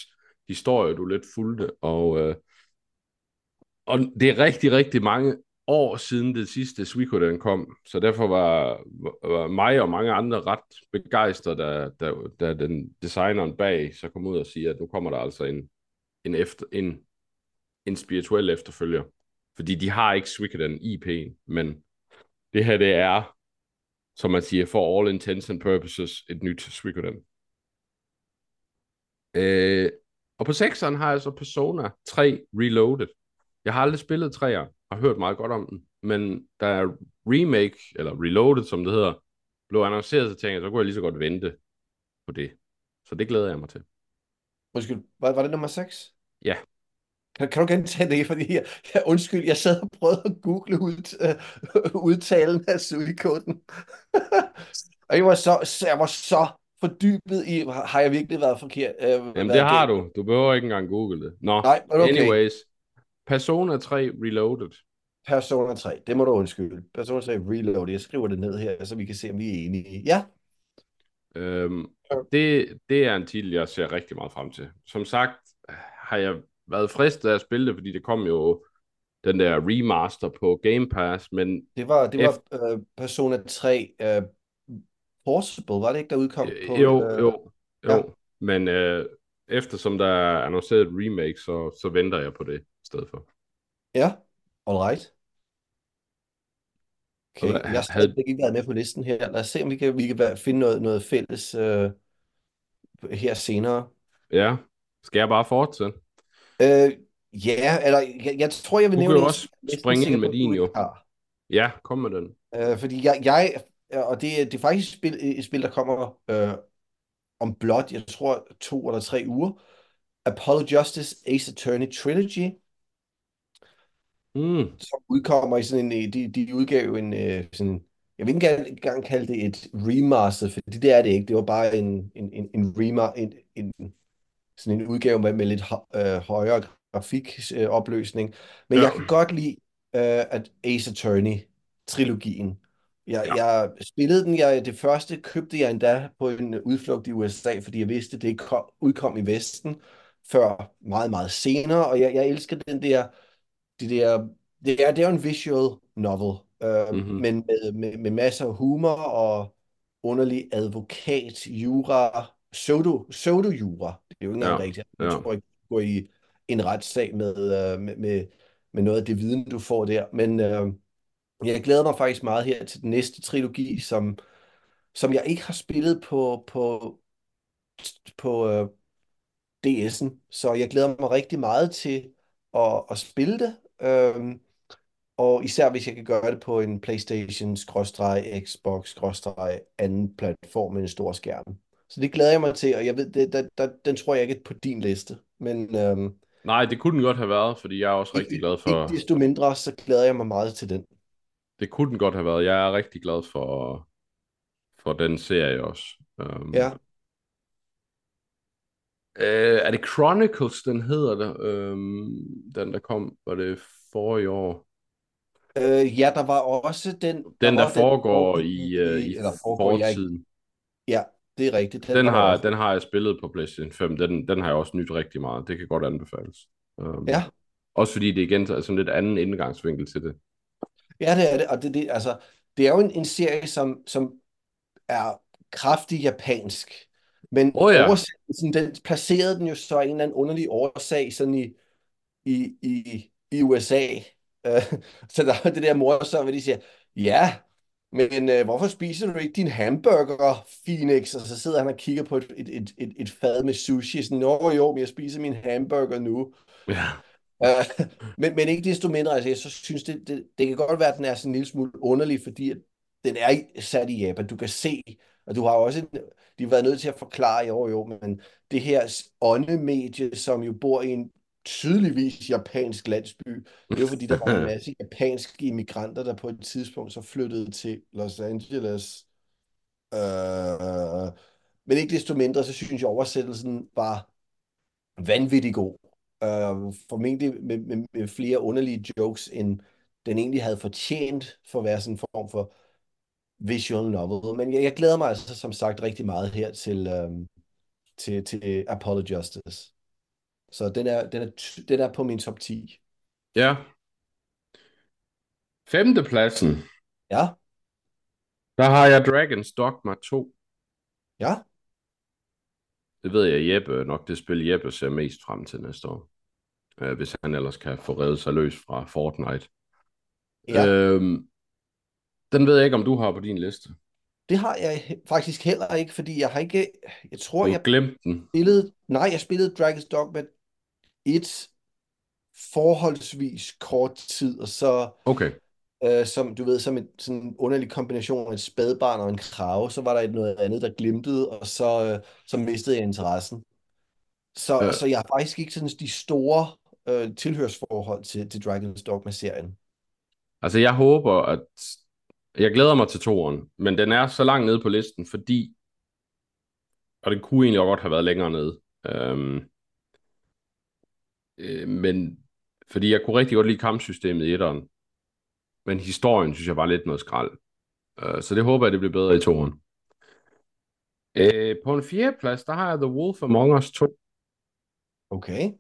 [SPEAKER 2] historie du lidt fulgte, og, øh, og det er rigtig, rigtig mange år siden det sidste Suikoden kom, så derfor var, var mig og mange andre ret begejstrede, da, da, da den designeren bag så kom ud og siger, at nu kommer der altså en, en, efter, en, en spirituel efterfølger. Fordi de har ikke Suikoden IP'en, men det her det er, som man siger, for all intents and purposes, et nyt Suikoden. Øh, og på 6'eren har jeg så Persona 3 Reloaded. Jeg har aldrig spillet 3'er, har hørt meget godt om den, men da remake, eller Reloaded som det hedder, blev annonceret, så tænkte jeg, så kunne jeg lige så godt vente på det. Så det glæder jeg mig til.
[SPEAKER 1] Undskyld, var, var det nummer 6?
[SPEAKER 2] Ja.
[SPEAKER 1] Kan, kan du gentage det? Fordi jeg, jeg, undskyld, jeg sad og prøvede at google ud, uh, udtalen af Suikoden. og jeg var, så, jeg var så fordybet i, har jeg virkelig været forkert? Uh,
[SPEAKER 2] Jamen det har du. Du behøver ikke engang google det. Nå,
[SPEAKER 1] Nej, okay.
[SPEAKER 2] anyways. Persona 3 Reloaded.
[SPEAKER 1] Persona 3, det må du undskylde. Persona 3 Reloaded, jeg skriver det ned her, så vi kan se, om vi er enige. Ja.
[SPEAKER 2] Øhm, det, det er en titel, jeg ser rigtig meget frem til. Som sagt, har jeg været fristet af at spille det, fordi det kom jo den der remaster på Game Pass, men...
[SPEAKER 1] Det var, det var efter... uh, Persona 3 uh, Forcible, var det ikke, der udkom på...
[SPEAKER 2] Jo, uh... jo, jo. Ja. Men uh, eftersom der er annonceret et remake, så, så venter jeg på det i stedet for.
[SPEAKER 1] Ja, alright. Okay, jeg har havde... ikke været med på listen her. Lad os se, om vi kan, vi kan finde noget, noget fælles uh, her senere.
[SPEAKER 2] Ja, skal jeg bare fortsætte?
[SPEAKER 1] Øh, ja, eller jeg, jeg tror, jeg vil
[SPEAKER 2] du
[SPEAKER 1] nævne...
[SPEAKER 2] Du kan også springe ind med din jo. Ja, kom med den.
[SPEAKER 1] Øh, fordi jeg, jeg og det, det er faktisk et spil, et spil der kommer øh, om blot, jeg tror, to eller tre uger. Apollo Justice Ace Attorney Trilogy.
[SPEAKER 2] Mm.
[SPEAKER 1] Som udkommer i sådan en, de, de udgav en, øh, sådan, jeg vil ikke engang kalde det et remaster, for det er det ikke. Det var bare en, en, en, en, rema, en, en sådan en udgave med, med lidt øh, højere grafikopløsning. Øh, Men ja. jeg kan godt lide øh, at Ace Attorney-trilogien. Jeg, ja. jeg spillede den, jeg, det første købte jeg endda på en udflugt i USA, fordi jeg vidste, at det ikke kom, udkom i Vesten før meget, meget senere, og jeg, jeg elsker den der, de der, det er, det er en visual novel, øh, mm-hmm. men med, med, med masser af humor og underlig advokat, jura, pseudo, pseudo-jura. Det er jo ikke engang ja, rigtigt. Jeg tror ikke, du går i en retssag med, uh, med, med, med noget af det viden, du får der. Men uh, jeg glæder mig faktisk meget her til den næste trilogi, som, som jeg ikke har spillet på, på, på uh, DS'en. Så jeg glæder mig rigtig meget til at, at spille det. Uh, og især hvis jeg kan gøre det på en PlayStation, Xbox, anden platform med en stor skærm. Så det glæder jeg mig til, og jeg ved, det, der, der, den tror jeg ikke er på din liste. Men, øhm,
[SPEAKER 2] Nej, det kunne den godt have været, fordi jeg er også rigtig glad for...
[SPEAKER 1] Ikke desto mindre, så glæder jeg mig meget til den.
[SPEAKER 2] Det kunne den godt have været. Jeg er rigtig glad for, for den serie også. Um,
[SPEAKER 1] ja.
[SPEAKER 2] Øh, er det Chronicles, den hedder det? Um, den, der kom, var det forrige år?
[SPEAKER 1] Øh, ja, der var også den...
[SPEAKER 2] Den, der, der foregår den, i, i, i, i eller foregår, fortiden.
[SPEAKER 1] Ja, det er rigtigt.
[SPEAKER 2] Den, den, har, den har jeg spillet på PlayStation 5. Den, den har jeg også nyt rigtig meget. Det kan godt anbefales. Um,
[SPEAKER 1] ja.
[SPEAKER 2] Også fordi det igen er sådan lidt anden indgangsvinkel til det.
[SPEAKER 1] Ja, det er det. Og det, det, altså, det er jo en, en serie, som, som er kraftig japansk. Men
[SPEAKER 2] oh, ja.
[SPEAKER 1] oversættelsen, den placerede den jo så en eller anden underlig årsag sådan i, i, i, i USA. Uh, så der er det der morsomt, hvor de siger, ja, Men øh, hvorfor spiser du ikke din hamburger, Phoenix? Og så sidder han og kigger på et, et, et, et, et fad med sushi. Sådan, Nå jo, men jeg spiser min hamburger nu.
[SPEAKER 2] Ja.
[SPEAKER 1] Uh, men, men ikke desto mindre, altså, jeg så synes, det, det, det kan godt være, at den er sådan en lille smule underlig, fordi at den er sat i Japan. Du kan se, og du har også, en, de har været nødt til at forklare, jo jo, men det her åndemedie, som jo bor i en tydeligvis japansk landsby, det er jo fordi, der var en masse japanske immigranter, der på et tidspunkt så flyttede til Los Angeles. Uh, men ikke desto mindre, så synes jeg, oversættelsen var vanvittig god. Uh, formentlig med, med, med flere underlige jokes, end den egentlig havde fortjent for at være sådan en form for visual novel. Men jeg, jeg glæder mig altså som sagt rigtig meget her til, um, til, til Apollo Justice. Så den er, den, er, den er på min top 10.
[SPEAKER 2] Ja. Femtepladsen,
[SPEAKER 1] Ja,
[SPEAKER 2] der har jeg Dragon's Dogma 2.
[SPEAKER 1] ja.
[SPEAKER 2] Det ved jeg, Jeppe nok det spil, Jeppe ser mest frem til næste år. Øh, hvis han ellers kan få reddet sig løs fra Fortnite.
[SPEAKER 1] ja.
[SPEAKER 2] Øhm, den ved jeg ikke, om du har på din liste.
[SPEAKER 1] Det har jeg faktisk heller ikke, fordi jeg har ikke... Jeg tror,
[SPEAKER 2] Du
[SPEAKER 1] jeg
[SPEAKER 2] har glemt den.
[SPEAKER 1] spillede... Nej, jeg spillede Dragon's Dogma 1 forholdsvis kort tid, og så...
[SPEAKER 2] Okay.
[SPEAKER 1] øh, som du ved, som en sådan underlig kombination af et spædbarn og en krave, så var der et noget andet, der glimtede, og så, øh, så mistede jeg interessen. Så,
[SPEAKER 2] Øh.
[SPEAKER 1] så jeg har faktisk ikke sådan de store øh, tilhørsforhold til, til Dragon's Dogma-serien.
[SPEAKER 2] Altså, jeg håber, at... Jeg glæder mig til toeren, men den er så langt nede på listen, fordi... Og den kunne egentlig også godt have været længere nede. Øhm, øh, men fordi jeg kunne rigtig godt lide kampsystemet i etteren. Men historien synes jeg var lidt noget skrald. Øh, så det håber jeg, det bliver bedre i toeren. Øh, på en fjerde plads, der har jeg The Wolf Among Us 2.
[SPEAKER 1] Okay.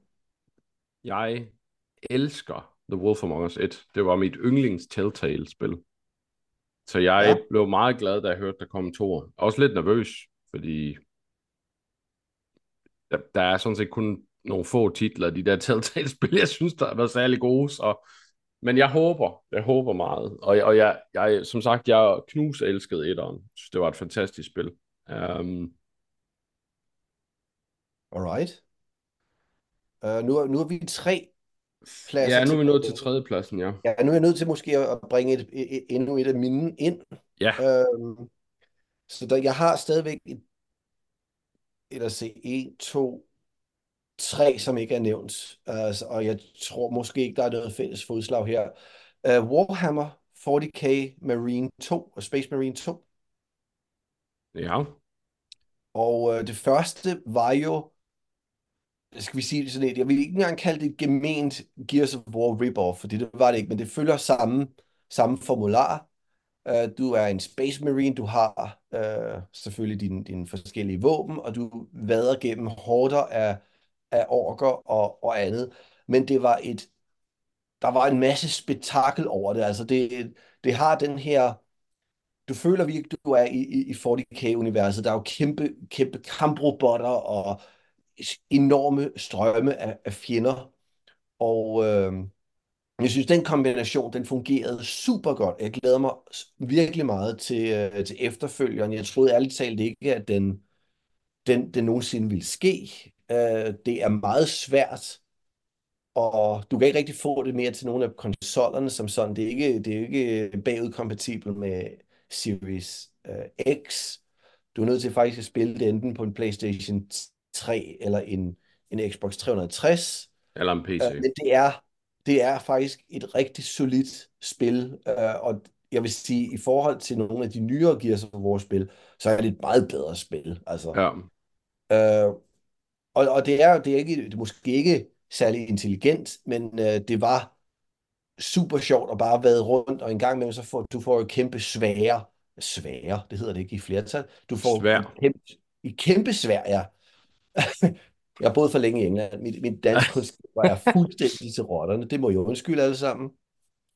[SPEAKER 2] Jeg elsker The Wolf Among Us 1. Det var mit yndlings Telltale-spil. Så jeg
[SPEAKER 1] Ja.
[SPEAKER 2] blev meget glad, da jeg hørte, der kom toer. Også lidt nervøs, fordi der, der er sådan set kun nogle få titler de der Telltale-spil, jeg synes, der har været særlig gode. Så... Men jeg håber, jeg håber meget. Og, jeg, og jeg, jeg, som sagt, jeg knus elskede etteren. Jeg synes, det var et fantastisk spil. Um,
[SPEAKER 1] Alright. Uh, nu, er- nu er vi tre pladser
[SPEAKER 2] ja, nu er vi nået til
[SPEAKER 1] tilbage.
[SPEAKER 2] tredjepladsen, ja.
[SPEAKER 1] Ja, nu er jeg nødt til måske at bringe et, et, et, endnu et af mine ind.
[SPEAKER 2] Ja,
[SPEAKER 1] Øhm, så der, jeg har stadigvæk et, at se, en, to, tre, som ikke er nævnt. Altså, og jeg tror måske ikke, der er noget fælles fodslag her. Uh, Warhammer 40k Marine 2 og Space Marine 2.
[SPEAKER 2] ja.
[SPEAKER 1] Og uh, det første var jo, skal vi sige det sådan lidt, jeg vil ikke engang kalde det et gement Gears of War rip-off, fordi det var det ikke, men det følger samme, samme formular. Uh, du er en Space Marine, du har uh, selvfølgelig dine, dine forskellige våben, og du vader gennem horder af, af orker og, og andet. Men det var et, der var en masse spektakel over det. Altså det, det har den her, du føler virkelig, du er i, i, i 40k-universet. Der er jo kæmpe, kæmpe kamprobotter og enorme strømme af, af fjender. Og øh, jeg synes, den kombination, den fungerede super godt. Jeg glæder mig virkelig meget til, øh, til efterfølgeren. Jeg troede ærligt talt ikke, at den, den, den nogensinde ville ske. Øh, det er meget svært, og du kan ikke rigtig få det mere til nogle af konsollerne som sådan. Det er ikke, det er ikke bagudkompatibelt med Series øh, X. Du er nødt til faktisk at spille det enten på en PlayStation 3 eller en, en Xbox 360.
[SPEAKER 2] Eller en PC.
[SPEAKER 1] Øh, men det er, det er faktisk et rigtig solidt spil, øh, og jeg vil sige, i forhold til nogle af de nyere Gears of War-spil, så er det et meget bedre spil. Altså,
[SPEAKER 2] Ja.
[SPEAKER 1] øh, og, og det er, det er ikke, det er måske ikke særlig intelligent, men øh, det var super sjovt at bare vade rundt, og en gang imellem så får du får kæmpe svære, svære, det hedder det ikke i flertal, du får
[SPEAKER 2] Svær.
[SPEAKER 1] kæmpe, et kæmpe svær, ja. Jeg har boet for længe i England. Mit, mit dansk kundskaber er fuldstændig til rotterne. Det må jeg undskylde alle sammen.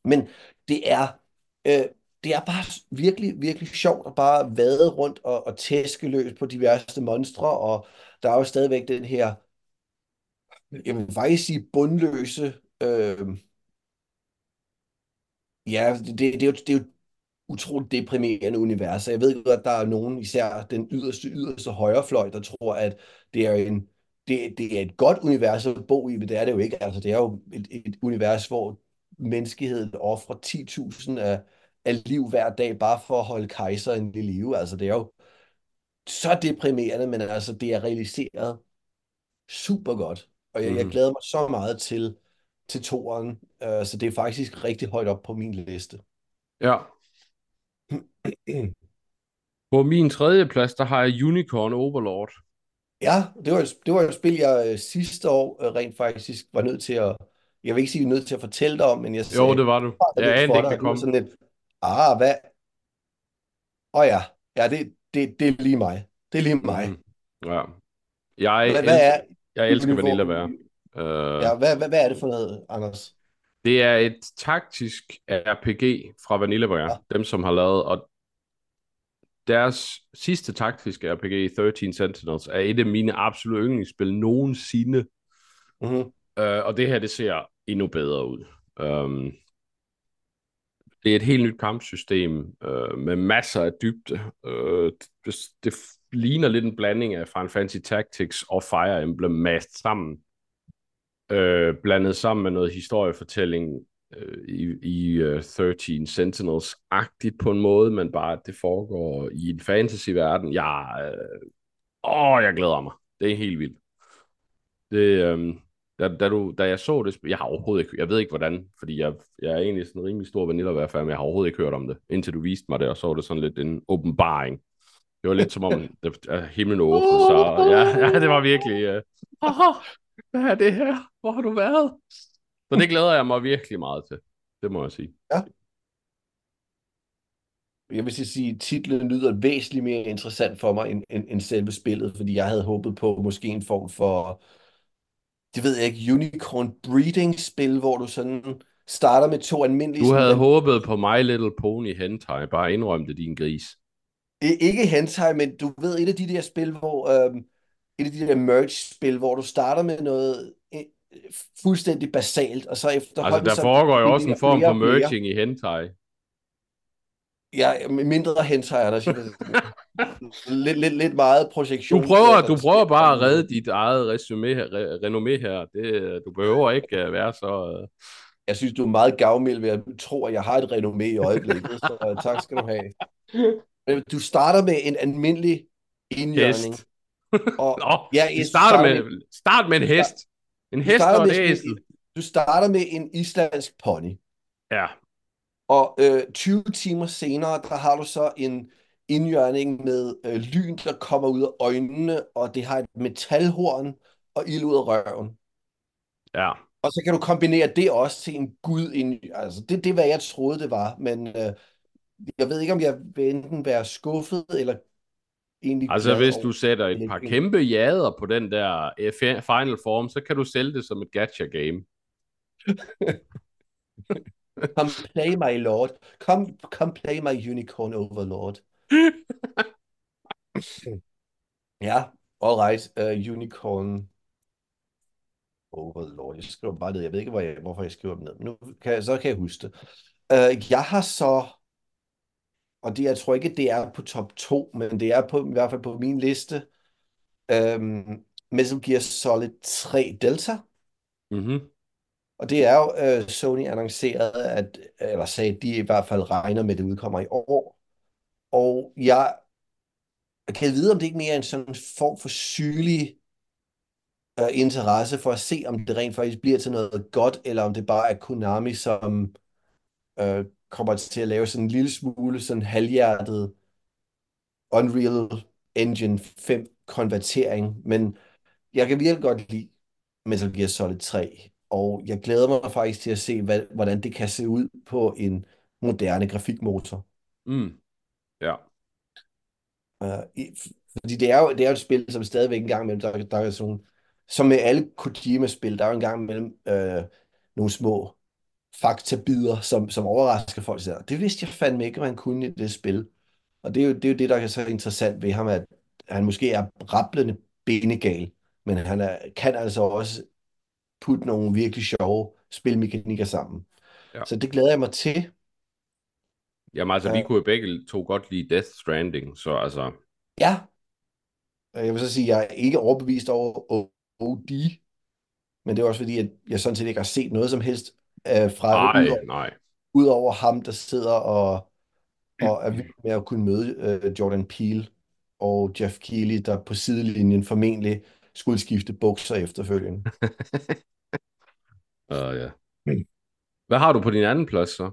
[SPEAKER 1] Men det er, øh, det er bare virkelig, virkelig sjovt at bare vade rundt og, og tæske løs på diverse monstre, og der er jo stadigvæk den her, jeg vil faktisk sige bundløse, øh, ja, det, det, er jo, det er jo utroligt deprimerende univers. Jeg ved godt, at der er nogen, især den yderste, yderste højrefløj, der tror, at det er en det, det er et godt univers at bo i, men det er det jo ikke. Altså, det er jo et, et univers, hvor menneskeheden offrer 10.000 af, af liv hver dag, bare for at holde kejseren i live. Altså, det er jo så deprimerende, men altså, det er realiseret super godt. Og jeg, mm. jeg
[SPEAKER 2] Mhm.
[SPEAKER 1] glæder mig så meget til, til toeren, uh, så det er faktisk rigtig højt op på min liste.
[SPEAKER 2] Ja. På min tredje plads, der har jeg Unicorn Overlord.
[SPEAKER 1] Ja, det var, et- det var et spil, jeg øh, sidste år øh, rent faktisk var nødt til at, jeg vil ikke sige nødt til at fortælle dig om, men jeg sagde,
[SPEAKER 2] Jo, det var du.
[SPEAKER 1] "Ah, det er
[SPEAKER 2] Jeg anede ikke,
[SPEAKER 1] dig."
[SPEAKER 2] det kom.
[SPEAKER 1] sådan lidt, ah, hvad? Åh oh, ja, ja, det, det, det er lige mig. Det er lige mig.
[SPEAKER 2] Mhm. Ja. Jeg,
[SPEAKER 1] Hvad, hvad er
[SPEAKER 2] jeg elsker Vanilla Uh,
[SPEAKER 1] Ja, hvad, hvad, hvad er det for noget, Anders?
[SPEAKER 2] Det er et taktisk RPG fra Vanillaware,
[SPEAKER 1] Ja.
[SPEAKER 2] dem som har lavet, og deres sidste taktiske RPG, 13 Sentinels, er et af mine absolutte yndlingsspil nogensinde,
[SPEAKER 1] Mm-hmm.
[SPEAKER 2] uh, og det her, det ser endnu bedre ud. Um, det er et helt nyt kampsystem øh, med masser af dybde. Øh, det, det ligner lidt en blanding af Final Fantasy Tactics og Fire Emblem mast sammen. Øh, blandet sammen med noget historiefortælling øh, i, i øh, uh, 13 Sentinels-agtigt på en måde, men bare at det foregår i en fantasy-verden. Jeg, øh, åh, jeg glæder mig. Det er helt vildt. Det, øh, da, da, du, da jeg så det jeg har overhovedet ikke, jeg ved ikke hvordan, fordi jeg, jeg er egentlig sådan en rimelig stor vanilla fan, men jeg har overhovedet ikke hørt om det, indtil du viste mig det, og så var det sådan lidt en åbenbaring. Det var lidt som om, det, at himlen åbnede sig. og Ja, ja, det var virkelig... Uh, hvad er det her? Hvor har du været? Så det glæder jeg mig virkelig meget til. Det må jeg sige.
[SPEAKER 1] Jeg vil sige, at titlen lyder væsentligt mere interessant for mig end, end, end selve spillet, fordi jeg havde håbet på måske en form for, det ved jeg ikke, unicorn breeding spil, hvor du sådan starter med to almindelige...
[SPEAKER 2] Du
[SPEAKER 1] sådan,
[SPEAKER 2] havde håbet på My Little Pony Hentai. Bare indrøm det, din gris.
[SPEAKER 1] Ikke hentai, men du ved, et af de der spil, hvor... Øhm, et af de der merge-spil, hvor du starter med noget øh, fuldstændig basalt, og så
[SPEAKER 2] Altså,
[SPEAKER 1] efterhånden...
[SPEAKER 2] der
[SPEAKER 1] så
[SPEAKER 2] foregår jo også en form for merging i hentai.
[SPEAKER 1] Ja, mindre hentai, Anders. Lidt, lidt, lidt meget
[SPEAKER 2] Du
[SPEAKER 1] projektion.
[SPEAKER 2] prøver, du prøver bare at redde dit eget resume, re, renommé her. Det, du behøver ikke uh, være så... Uh...
[SPEAKER 1] Jeg synes, du er meget gavmild ved at tro, at jeg har et renommé i øjeblikket, så øh, tak skal du have. Du starter med en almindelig indjørning.
[SPEAKER 2] Hest.
[SPEAKER 1] Og,
[SPEAKER 2] Nå,
[SPEAKER 1] ja, jeg
[SPEAKER 2] starter
[SPEAKER 1] starter
[SPEAKER 2] med, start med en
[SPEAKER 1] Du
[SPEAKER 2] hest. En
[SPEAKER 1] du
[SPEAKER 2] hest og
[SPEAKER 1] med
[SPEAKER 2] æsel.
[SPEAKER 1] en- du starter med en islandsk pony.
[SPEAKER 2] Ja,
[SPEAKER 1] Og øh, 20 timer senere, der har du så en indjørning med øh, lyn, der kommer ud af øjnene, og det har et metalhorn og ild ud af røven.
[SPEAKER 2] ja.
[SPEAKER 1] Og så kan du kombinere det også til en gud ind. Altså, det, det er, hvad jeg troede, det var. Men øh, jeg ved ikke, om jeg vil enten være skuffet, eller egentlig
[SPEAKER 2] Altså, hvis du sætter et par kæmpe jader på den der eh, fi- final form, så kan du sælge det som et gacha game.
[SPEAKER 1] Come play my lord. Come, come play my unicorn overlord. Ja, all right. Uh, unicorn overlord. Jeg skriver bare ned. Jeg ved ikke, hvor jeg, hvorfor jeg skriver dem ned. Men nu kan, jeg- så kan jeg huske det. Uh, jeg har så, og det, jeg tror ikke, det er på top 2, men det er på, i hvert fald på min liste, um, Metal Gear Solid 3 Delta.
[SPEAKER 2] Mm-hmm.
[SPEAKER 1] Og det er jo, øh, Sony annoncerede, at, eller sagde, at de i hvert fald regner med, at det udkommer i år. Og jeg kan vide, om det ikke mere er en sådan form for sygelig øh, interesse for at se, om det rent faktisk bliver til noget godt, eller om det bare er Konami, som øh, kommer til at lave sådan en lille smule sådan halvhjertet Unreal Engine 5 konvertering. Men jeg kan virkelig godt lide Metal Gear Solid 3, og jeg glæder mig faktisk til at se, hvad, hvordan det kan se ud på en moderne grafikmotor.
[SPEAKER 2] Mm. Ja.
[SPEAKER 1] Uh, i, fordi det er, jo, det er jo et spil, som stadigvæk en gang imellem, der, der er sådan, som med alle Kojima-spil, der er jo en gang imellem øh, nogle små faktabider, som, som overrasker folk. Så det vidste jeg fandme ikke, han kunne i det spil. Og det er jo det, er jo det der er så interessant ved ham, at han måske er rablende benegal, men han er, kan altså også putte nogle virkelig sjove spilmekanikker sammen.
[SPEAKER 2] Ja.
[SPEAKER 1] Så det glæder jeg mig til.
[SPEAKER 2] Jamen altså, vi
[SPEAKER 1] Uh,
[SPEAKER 2] kunne jo begge to godt lide Death Stranding, så altså,
[SPEAKER 1] ja, øh, jeg vil så sige, at jeg er ikke overbevist over OD, men det er også fordi, at jeg sådan set ikke har set noget som helst uh, fra
[SPEAKER 2] nej,
[SPEAKER 1] udover,
[SPEAKER 2] nej.
[SPEAKER 1] udover ham, der sidder og, og er vild med at kunne møde uh, Jordan Peele og Jeff Keighley, der på sidelinjen formentlig skulle skifte bukser efterfølgende.
[SPEAKER 2] Uh, ja. Hvad har du på din anden plads så?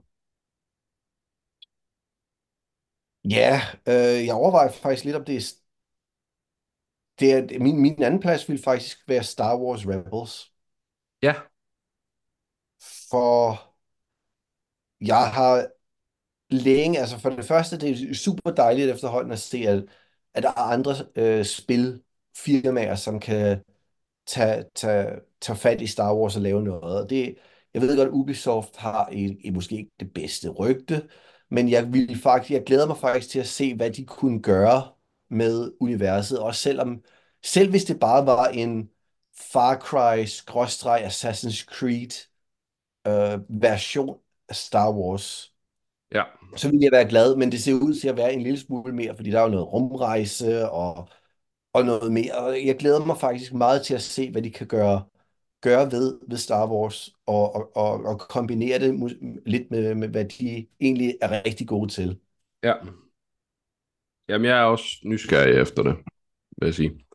[SPEAKER 1] Ja, øh, jeg overvejer faktisk lidt, om det er, det er min, min anden plads ville faktisk være Star Wars Rebels.
[SPEAKER 2] Ja,
[SPEAKER 1] For jeg har længe, altså for det første, det er super dejligt efterhånden at se, at, at der er andre øh, spilfirmaer, som kan tage, tage, tage fat i Star Wars og lave noget. Og det, jeg ved godt, Ubisoft har et, et, måske ikke det bedste rygte, men jeg, vil faktisk, jeg glæder mig faktisk til at se, hvad de kunne gøre med universet, også selvom, selv hvis det bare var en Far Cry-Assassin's Creed øh, version af Star Wars,
[SPEAKER 2] ja.
[SPEAKER 1] så ville jeg være glad, men det ser ud til at være en lille smule mere, fordi der er jo noget rumrejse og, og noget mere. Og jeg glæder mig faktisk meget til at se, hvad de kan gøre, gøre ved, ved Star Wars, og, og, og, og kombinere det lidt med, med, hvad de egentlig er rigtig gode til.
[SPEAKER 2] Ja. Jamen, jeg er også nysgerrig efter det, vil jeg sige.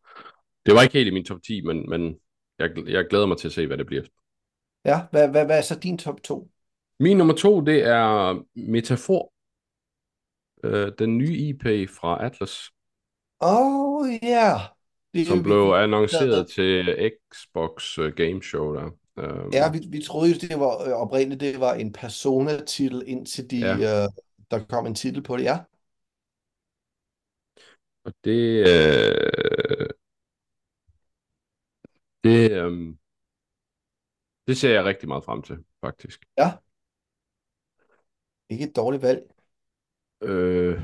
[SPEAKER 2] Det var ikke helt i min top 10, men, men jeg, jeg glæder mig til at se, hvad det bliver.
[SPEAKER 1] Ja, hvad, hvad, hvad er så din top 2?
[SPEAKER 2] Min nummer to, det er Metafor. Øh, den nye IP fra Atlas,
[SPEAKER 1] oh, ja. Yeah. Det,
[SPEAKER 2] som blev
[SPEAKER 1] vi,
[SPEAKER 2] annonceret til Xbox øh, Game Show der. Um,
[SPEAKER 1] ja, vi, vi troede jo, det var øh, oprindeligt, det var en Persona-titel, indtil de,
[SPEAKER 2] Ja.
[SPEAKER 1] øh, der kom en titel på det. Ja,
[SPEAKER 2] og det, øh, det, øh, det ser jeg rigtig meget frem til, faktisk.
[SPEAKER 1] ja. Ikke et dårligt valg.
[SPEAKER 2] Øh,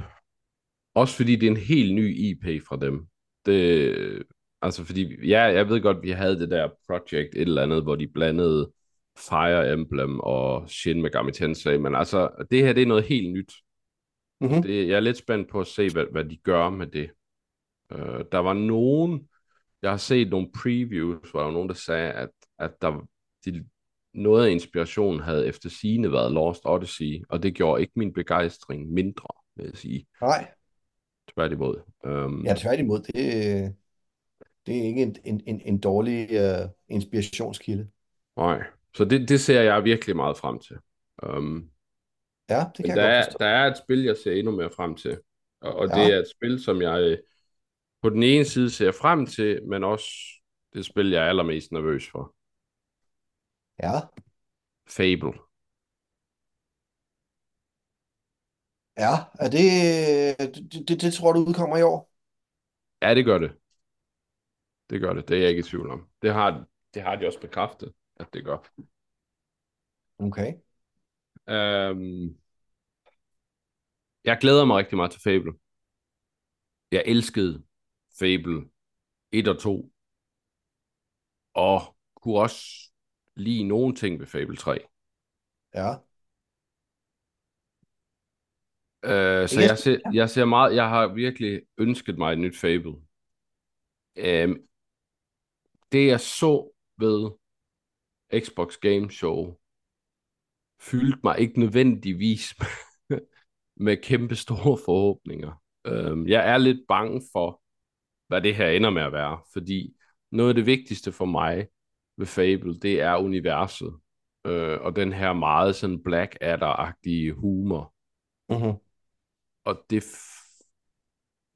[SPEAKER 2] også fordi det er en helt ny IP fra dem. Det, altså fordi, ja, jeg ved godt, vi havde det der project, et eller andet, hvor de blandede Fire Emblem og Shin Megami Tensei, men altså, det her, det er noget helt nyt.
[SPEAKER 1] Mm-hmm.
[SPEAKER 2] Det, jeg er lidt spændt på at se, hvad, hvad de gør med det. Uh, der var nogen, jeg har set nogle previews, hvor der var nogen, der sagde, at, at der, de, noget af inspirationen havde efter sigende været Lost Odyssey, og det gjorde ikke min begejstring mindre, vil jeg sige.
[SPEAKER 1] Nej,
[SPEAKER 2] Tværtimod. Um,
[SPEAKER 1] ja, tværtimod. Det, det er ikke en, en, en, en dårlig uh, inspirationskilde.
[SPEAKER 2] Nej, så det, det ser jeg virkelig meget frem til. Um,
[SPEAKER 1] Ja, det
[SPEAKER 2] men
[SPEAKER 1] kan
[SPEAKER 2] der
[SPEAKER 1] jeg
[SPEAKER 2] er,
[SPEAKER 1] godt forstå.
[SPEAKER 2] der er et spil, jeg ser endnu mere frem til. Og, og
[SPEAKER 1] Ja.
[SPEAKER 2] det er et spil, som jeg øh, på den ene side ser frem til, men også det spil, jeg er allermest nervøs for.
[SPEAKER 1] Ja,
[SPEAKER 2] Fable.
[SPEAKER 1] Ja. Er det, det, det, det tror du udkommer i år?
[SPEAKER 2] Ja, det gør det. Det gør det. Det er jeg ikke i tvivl om. Det har, det har de også bekræftet, at det gør.
[SPEAKER 1] Okay.
[SPEAKER 2] Um, jeg glæder mig rigtig meget til Fable. Jeg elskede Fable 1 og 2. Og kunne også lide nogle ting ved Fable 3.
[SPEAKER 1] Ja.
[SPEAKER 2] Uh, så
[SPEAKER 1] Jeg-
[SPEAKER 2] jeg ser, jeg ser meget, jeg har virkelig ønsket mig et nyt Fable. Um, det jeg så ved Xbox Game Show, fyldte mig ikke nødvendigvis med kæmpe store forhåbninger. Um, jeg er lidt bange for, hvad det her ender med at være, fordi noget af det vigtigste for mig ved Fable, det er universet. Øh, og den her meget sådan Blackadder-agtige humor.
[SPEAKER 1] Mm-hmm.
[SPEAKER 2] Og det,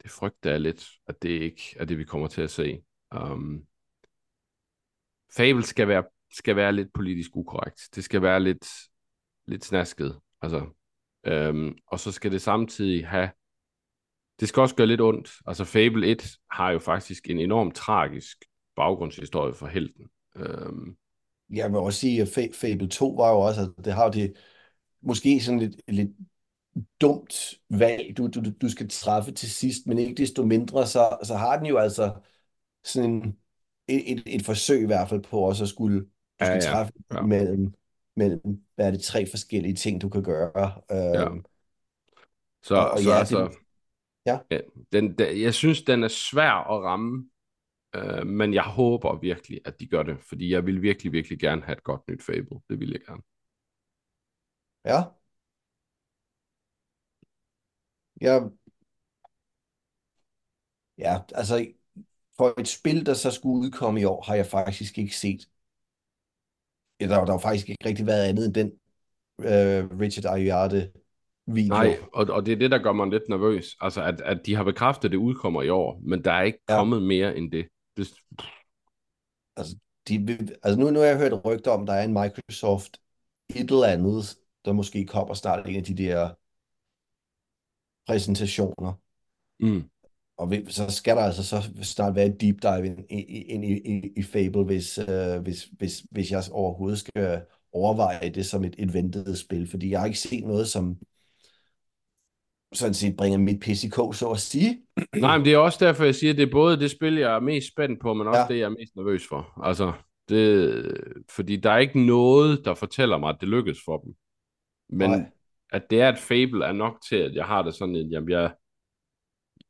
[SPEAKER 2] det frygter jeg lidt, at det ikke er det, vi kommer til at se. Um, Fable skal være, skal være lidt politisk ukorrekt. Det skal være lidt, lidt snasket. Altså, um, og så skal det samtidig have... Det skal også gøre lidt ondt. Altså, Fable 1 har jo faktisk en enorm tragisk baggrundshistorie for helten. Um,
[SPEAKER 1] Jeg vil også sige, at Fable 2 var jo også, altså, det har jo det måske sådan lidt, lidt dumt valg, du, du, du skal træffe til sidst, men ikke desto mindre, så, så har den jo altså sådan en, et, et, forsøg i hvert fald på også at skulle, du
[SPEAKER 2] Ja,
[SPEAKER 1] skal
[SPEAKER 2] ja,
[SPEAKER 1] træffe
[SPEAKER 2] ja.
[SPEAKER 1] mellem, mellem, hvad er det, tre forskellige ting, du kan gøre.
[SPEAKER 2] Ja.
[SPEAKER 1] Øhm, Og,
[SPEAKER 2] Så,
[SPEAKER 1] og
[SPEAKER 2] så
[SPEAKER 1] ja,
[SPEAKER 2] altså,
[SPEAKER 1] det, ja.
[SPEAKER 2] ja, den, den, jeg synes, den er svær at ramme, øh, men jeg håber virkelig, at de gør det, fordi jeg vil virkelig, virkelig gerne have et godt nyt Fable. Det vil jeg gerne.
[SPEAKER 1] Ja. Ja, ja, altså for et spil, der så skulle udkomme i år, har jeg faktisk ikke set. Ja, der, der har faktisk ikke rigtig været andet end den uh, Richard Ayoade video.
[SPEAKER 2] Nej, og, og det er det, der gør mig lidt nervøs. Altså, at, at de har bekræftet, at det udkommer i år, men der er ikke
[SPEAKER 1] Ja.
[SPEAKER 2] kommet mere end det. det
[SPEAKER 1] Altså, de, altså nu, nu har jeg hørt rygter om, der er en Microsoft et eller andet, der måske kommer snart en af de der præsentationer.
[SPEAKER 2] mm.
[SPEAKER 1] Og vi- så skal der altså så snart være et deep dive ind, ind, i, i, i Fable, hvis, øh, hvis, hvis, hvis jeg overhovedet skal overveje det som et, et ventet spil. Fordi jeg har ikke set noget, som sådan set bringer mit kog, så at sige.
[SPEAKER 2] Nej, men det er også derfor, jeg siger, at det er både det spil, jeg er mest spændt på, men også
[SPEAKER 1] Ja.
[SPEAKER 2] det, jeg er mest nervøs for. Altså, det, fordi der er ikke noget, der fortæller mig, at det lykkes for dem. Men
[SPEAKER 1] Nej.
[SPEAKER 2] At det er et fable, er nok til, at jeg har det sådan, at jamen, jeg,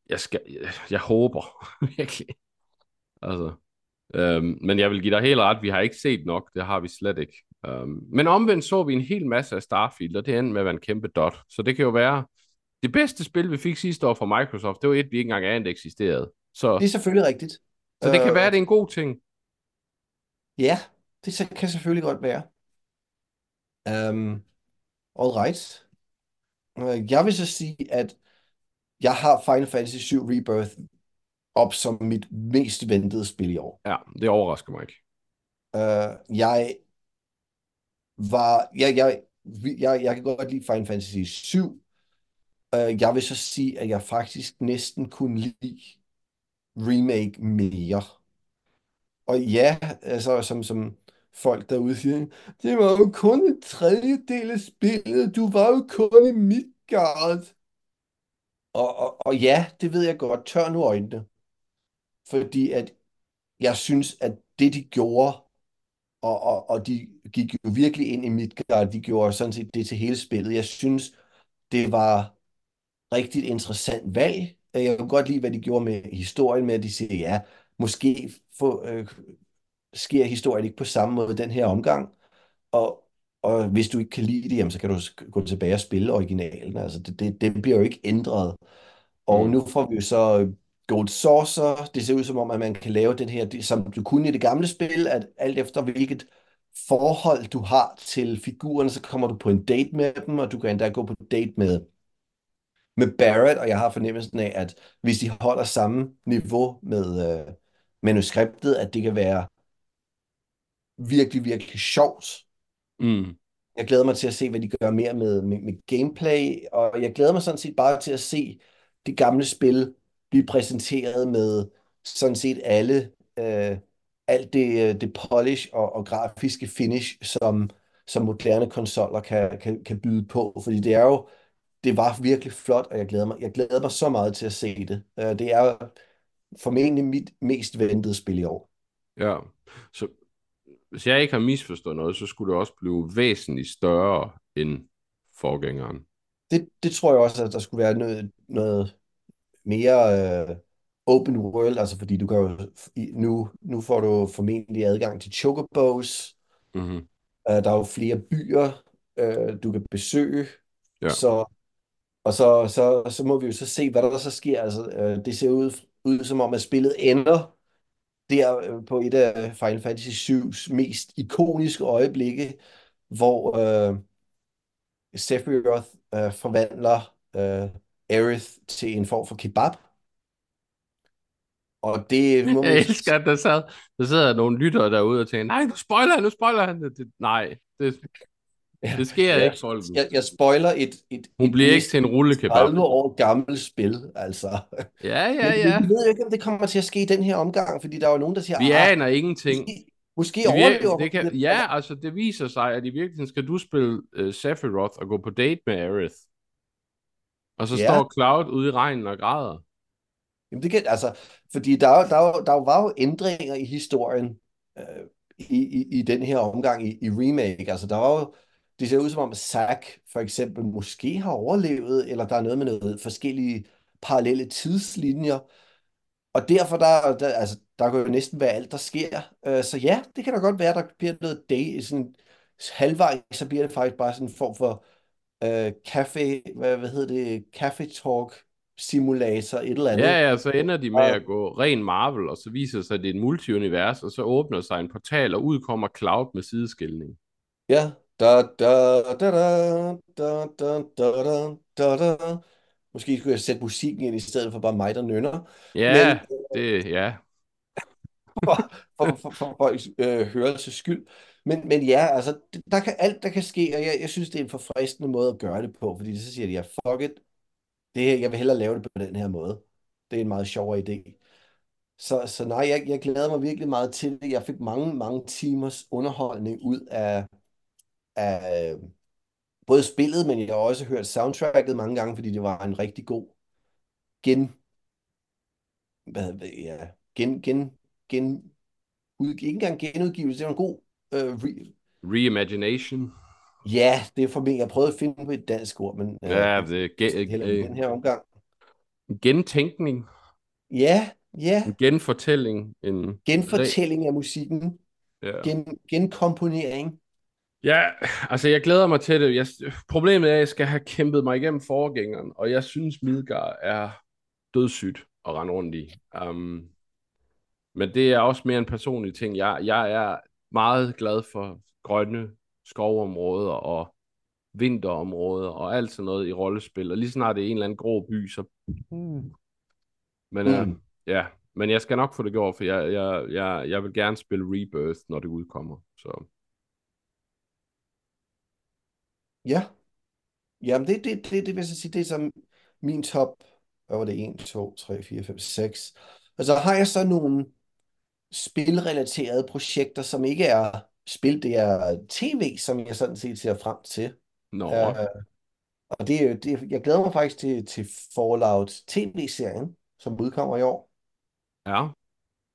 [SPEAKER 2] jeg, skal, jeg, jeg håber virkelig. Altså, øhm, men jeg vil give dig helt ret, vi har ikke set nok, det har vi slet ikke. Øhm, men omvendt så vi en hel masse af Starfield, og det endte med at være en kæmpe dot. Så det kan jo være, det bedste spil, vi fik sidste år fra Microsoft, det var et, vi ikke engang anede eksisterede. Så,
[SPEAKER 1] Det er selvfølgelig rigtigt.
[SPEAKER 2] så det kan
[SPEAKER 1] Øh,
[SPEAKER 2] være, det er en god ting.
[SPEAKER 1] Ja, det kan selvfølgelig godt være. Um, all right. Øh, Jeg vil så sige, at jeg har Final Fantasy 7 Rebirth op som mit mest ventede spil i år.
[SPEAKER 2] Ja, det overrasker mig ikke.
[SPEAKER 1] Uh, jeg var, jeg, jeg, jeg, jeg kan godt lide Final Fantasy 7. Uh, jeg vil så sige, at jeg faktisk næsten kunne lide remake mere. Og ja, altså som, som folk derude siger, det var jo kun en tredjedel af spillet, du var jo kun i Midgard. Og, og, og ja, det ved jeg godt, tør nu øjnene. Fordi at jeg synes, at det de gjorde, og, og, og de gik jo virkelig ind i Midgard, de gjorde sådan set det til hele spillet. Jeg synes, det var rigtig interessant valg. Jeg kunne godt lide, hvad de gjorde med historien, med at de siger, ja, måske få, øh, sker historien ikke på samme måde den her omgang. Og, og hvis du ikke kan lide det, jamen, så kan du gå tilbage og spille originalen. Altså, det, det, det bliver jo ikke ændret. Og
[SPEAKER 2] Mm.
[SPEAKER 1] nu får vi jo så Gold Saucer. Det ser ud som om, at man kan lave den her, det- som du kunne i det gamle spil, at alt efter hvilket forhold du har til figurerne, så kommer du på en date med dem, og du kan endda gå på date med, med Barrett, og jeg har fornemmelsen af, at hvis de holder samme niveau med øh, manuskriptet, at det kan være virkelig, virkelig sjovt.
[SPEAKER 2] Mm.
[SPEAKER 1] Jeg glæder mig til at se, hvad de gør mere med, med, med gameplay, og jeg glæder mig sådan set bare til at se det gamle spil blive præsenteret med sådan set alle, øh, alt det, øh, det polish og, og grafiske finish, som, som moderne konsoller kan, kan, kan byde på, fordi det er jo, det var virkelig flot, og jeg glæder mig, jeg glæder mig så meget til at se det. Øh, det er formentlig mit mest ventede spil i år.
[SPEAKER 2] Ja, så hvis jeg ikke har misforstået noget, så skulle det også blive væsentligt større end forgængeren.
[SPEAKER 1] Det, det tror jeg også, at der skulle være noget, noget mere øh, open world, altså fordi du kan jo, nu, nu får du formentlig adgang til chocobos,
[SPEAKER 2] Mm-hmm.
[SPEAKER 1] øh, der er jo flere byer, øh, du kan besøge,
[SPEAKER 2] Ja.
[SPEAKER 1] så, og så, så, så må vi jo så se, hvad der så sker. Altså, øh, det ser ud, ud som om, at spillet ender der øh, på et af Final Fantasy 7's mest ikoniske øjeblikke, hvor øh, Sephiroth øh, forvandler øh, Aerith til en form for kebab. Og det må man
[SPEAKER 2] Jeg elsker, at der, sad, der sidder nogle lyttere derude og tænker, nej, nu spoiler han, nu spoiler han. Det, nej, det, det sker
[SPEAKER 1] Ja,
[SPEAKER 2] ikke, folkens.
[SPEAKER 1] Jeg, jeg spoiler et, et,
[SPEAKER 2] Hun
[SPEAKER 1] et
[SPEAKER 2] bliver ikke til en rullekebab.
[SPEAKER 1] 30 år gammelt spil, altså.
[SPEAKER 2] Ja,
[SPEAKER 1] Men
[SPEAKER 2] ja, ja.
[SPEAKER 1] vi ved jo ikke, om det kommer til at ske i den her omgang, fordi der er jo nogen, der siger,
[SPEAKER 2] Vi
[SPEAKER 1] ah,
[SPEAKER 2] aner ingenting.
[SPEAKER 1] måske, måske
[SPEAKER 2] Det, virker,
[SPEAKER 1] overlever
[SPEAKER 2] det kan, ja, altså det viser sig, at i virkeligheden skal du spille uh, Sephiroth og gå på date med Aerith. Og så
[SPEAKER 1] Ja.
[SPEAKER 2] står Cloud ude i regnen og græder.
[SPEAKER 1] Jamen det kan, altså, fordi der, er der, er jo- der var jo ændringer i historien øh, i, i, i den her omgang i, i remake. Altså der var jo det ser ud som om Zack for eksempel måske har overlevet, eller der er noget med noget forskellige parallelle tidslinjer. Og derfor, der, der, altså, der kan jo næsten være alt, der sker. Uh, så ja, det kan da godt være, der bliver noget day, sådan halvvejs, så bliver det faktisk bare sådan en form for uh, hvad, hvad hedder det, café talk simulator, et eller andet.
[SPEAKER 2] Ja, ja, så ender de med at gå ren Marvel, og så viser det sig, at det er et multiunivers, og så åbner sig en portal, og ud kommer Cloud med sideskilning.
[SPEAKER 1] Ja, da da da da da da da da da da Måske skulle jeg sætte musikken ind i stedet for bare mig, der nynner.
[SPEAKER 2] Ja, Men, det, ja.
[SPEAKER 1] for, for, for, for, for øh, hørelses skyld. Men, men ja, altså, der kan alt, der kan ske, og jeg, jeg synes, det er en forfriskende måde at gøre det på, fordi så siger de, ja, fuck it, det her, jeg vil hellere lave det på den her måde. Det er en meget sjovere idé. Så, så nej, jeg, jeg glæder mig virkelig meget til det. Jeg fik mange, mange timers underholdning ud af, af både spillet, men jeg har også hørt soundtracket mange gange, fordi det var en rigtig god gen... Hvad, ja, gen, gen, gen, ud, ikke engang genudgivelse, det var en god uh, re,
[SPEAKER 2] Reimagination.
[SPEAKER 1] Ja, det er for mig. Jeg prøvede at finde på et dansk ord, men uh,
[SPEAKER 2] ja, det er
[SPEAKER 1] gen, uh, den her omgang.
[SPEAKER 2] Gentænkning.
[SPEAKER 1] Ja, ja.
[SPEAKER 2] En genfortælling. En
[SPEAKER 1] genfortælling af musikken. Ja. Gen, genkomponering.
[SPEAKER 2] Ja, altså jeg glæder mig til det. Jeg, problemet er, at jeg skal have kæmpet mig igennem forgængeren, og jeg synes, Midgard er dødssygt at rende rundt i. Um, men det er også mere en personlig ting. Jeg, jeg er meget glad for grønne skovområder og vinterområder og alt sådan noget i rollespil. Og lige snart det er en eller anden grå by, så... Uh. Men mm. ja, men jeg skal nok få det gjort, for jeg, jeg, jeg, jeg vil gerne spille Rebirth, når det udkommer. Så
[SPEAKER 1] Ja. Jamen, det, det, det, det vil jeg sige, det er som min top, hvad var det, 1, 2, 3, 4, 5, 6. Og så har jeg så nogle spilrelaterede projekter, som ikke er spil, det er tv, som jeg sådan set ser frem til.
[SPEAKER 2] Nå. No. Uh,
[SPEAKER 1] og det, det, jeg glæder mig faktisk til, til Fallout tv-serien, som udkommer i år.
[SPEAKER 2] Ja.
[SPEAKER 1] Jeg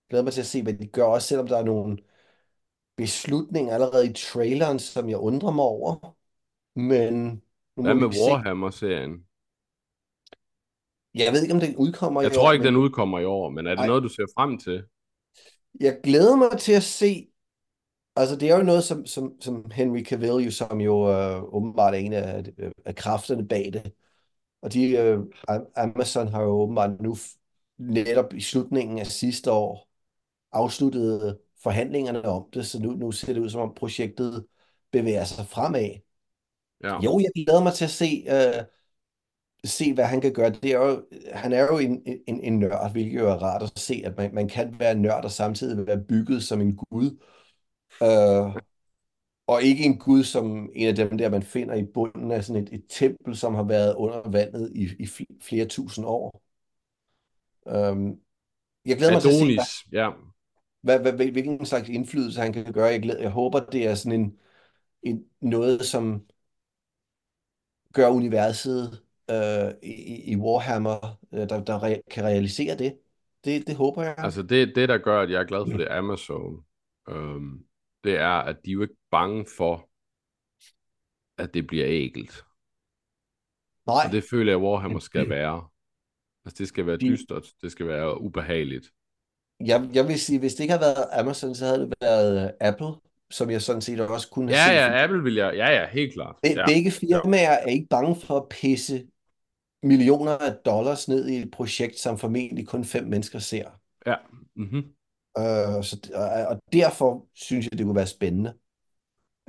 [SPEAKER 1] glæder mig til at se, hvad de gør, også selvom der er nogle beslutninger allerede i traileren, som jeg undrer mig over. Men
[SPEAKER 2] nu Hvad med Warhammer-serien?
[SPEAKER 1] Jeg ved ikke, om den udkommer
[SPEAKER 2] jeg i år. Jeg tror ikke, men... den udkommer i år, men er det Ej. noget, du ser frem til?
[SPEAKER 1] Jeg glæder mig til at se... Altså, det er jo noget, som, som, som Henry Cavill, jo, som jo øh, åbenbart er en af, af kræfterne bag det. Og de, øh, Amazon har jo åbenbart nu netop i slutningen af sidste år afsluttet forhandlingerne om det, så nu, nu ser det ud som om projektet bevæger sig fremad.
[SPEAKER 2] Ja.
[SPEAKER 1] Jo, jeg glæder mig til at se, uh, se hvad han kan gøre. Det er jo, han er jo en, en, en nørd, hvilket jo er rart at se, at man, man kan være nørd og samtidig være bygget som en gud. Uh, og ikke en gud som en af dem der, man finder i bunden af sådan et, et tempel, som har været under vandet i, i flere tusind år. Um, jeg glæder
[SPEAKER 2] Adonis, mig til at se, hvad, ja.
[SPEAKER 1] hvad, hvad, hvilken slags indflydelse han kan gøre. Jeg, glæder, jeg håber, det er sådan en, en noget, som gør universet øh, i, i Warhammer, øh, der, der re- kan realisere det. det. Det håber jeg.
[SPEAKER 2] Altså det, det, der gør, at jeg er glad for det Amazon, øhm, det er, at de er jo ikke bange for, at det bliver ægelt.
[SPEAKER 1] Nej.
[SPEAKER 2] Og det føler jeg, Warhammer skal være. Altså det skal være de... dystert, det skal være ubehageligt.
[SPEAKER 1] Jeg, jeg vil sige, hvis det ikke havde været Amazon, så havde det været Apple, som jeg sådan set også kunne
[SPEAKER 2] have
[SPEAKER 1] ja,
[SPEAKER 2] set. Ja, Apple vil jeg, ja, ja, helt klart.
[SPEAKER 1] Be,
[SPEAKER 2] ja.
[SPEAKER 1] Begge firmaer er ikke bange for at pisse millioner af dollars ned i et projekt, som formentlig kun fem mennesker ser.
[SPEAKER 2] Ja. Mm-hmm.
[SPEAKER 1] Uh, så, og, og derfor synes jeg, det kunne være spændende.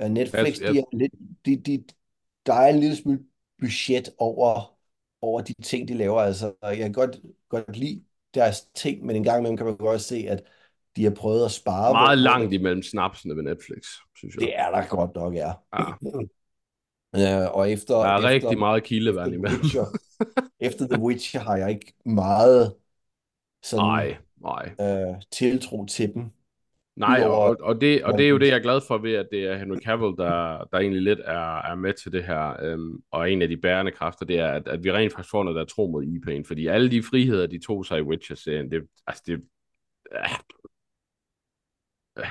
[SPEAKER 1] Uh, Netflix, yes, yes. De er lidt, de, de, der er en lille smule budget over, over de ting, de laver. Altså, jeg kan godt, godt lide deres ting, men en gang imellem kan man godt se, at de har prøvet at spare.
[SPEAKER 2] Meget langt imellem snapsene ved Netflix, synes jeg.
[SPEAKER 1] Det er der godt nok, ja.
[SPEAKER 2] ja.
[SPEAKER 1] uh, og efter,
[SPEAKER 2] der er
[SPEAKER 1] efter,
[SPEAKER 2] rigtig meget kildevand imellem.
[SPEAKER 1] Efter The Witcher har jeg ikke meget sådan,
[SPEAKER 2] nej, nej.
[SPEAKER 1] Uh, tiltro til dem.
[SPEAKER 2] Nej, og, og, det, og det er jo det, jeg er glad for ved, at det er Henry Cavill, der, der egentlig lidt er, er med til det her. Øhm, og en af de bærende kræfter, det er, at, at vi rent faktisk får noget, der er tro mod IP'en. Fordi alle de friheder, de tog sig i Witcher-serien, det, altså det, Øh,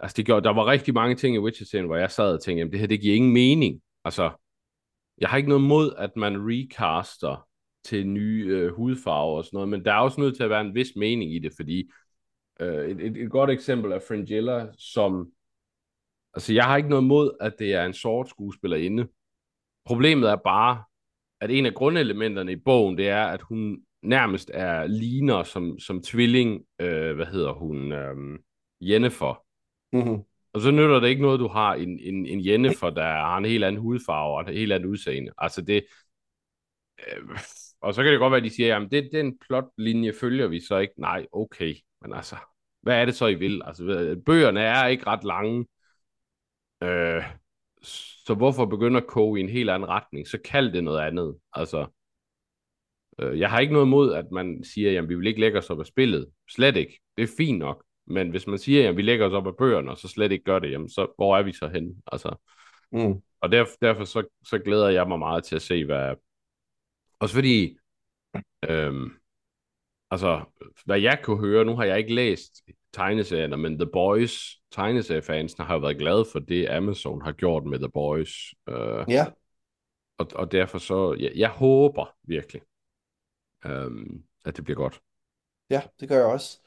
[SPEAKER 2] altså det gjorde, der var rigtig mange ting i Witcher-serien, hvor jeg sad og tænkte, jamen det her, det giver ingen mening. Altså, jeg har ikke noget mod, at man recaster til nye øh, hudfarver og sådan noget, men der er også nødt til at være en vis mening i det, fordi øh, et, et, et godt eksempel er Fringilla, som Altså, jeg har ikke noget mod, at det er en sort skuespillerinde. Problemet er bare, at en af grundelementerne i bogen, det er, at hun nærmest er ligner som, som tvilling, øh, hvad hedder hun, øh, Jennifer.
[SPEAKER 1] Mm-hmm.
[SPEAKER 2] Og så nytter det ikke noget, du har en, en, en Jennifer, der har en helt anden hudfarve og et helt andet udseende. Altså det... Øh, og så kan det godt være, at de siger, jamen det, den plotlinje følger vi så ikke. Nej, okay. Men altså, hvad er det så, I vil? Altså, bøgerne er ikke ret lange. Øh, så hvorfor begynder at koge i en helt anden retning? Så kald det noget andet. Altså, øh, jeg har ikke noget imod, at man siger, at vi vil ikke lægge os op af spillet. Slet ikke. Det er fint nok. Men hvis man siger, at vi lægger os op af bøgerne, og så slet ikke gør det, jamen så hvor er vi så henne? Altså,
[SPEAKER 1] mm.
[SPEAKER 2] Og derfor, derfor så, så glæder jeg mig meget til at se, hvad... Også fordi, øhm, altså, hvad jeg kunne høre, nu har jeg ikke læst tegneserierne, men The Boys, tegneseriefansene har været glade for det, Amazon har gjort med The Boys.
[SPEAKER 1] Øh, ja.
[SPEAKER 2] Og, og derfor så, jeg, jeg håber virkelig, øhm, at det bliver godt.
[SPEAKER 1] Ja, det gør jeg også.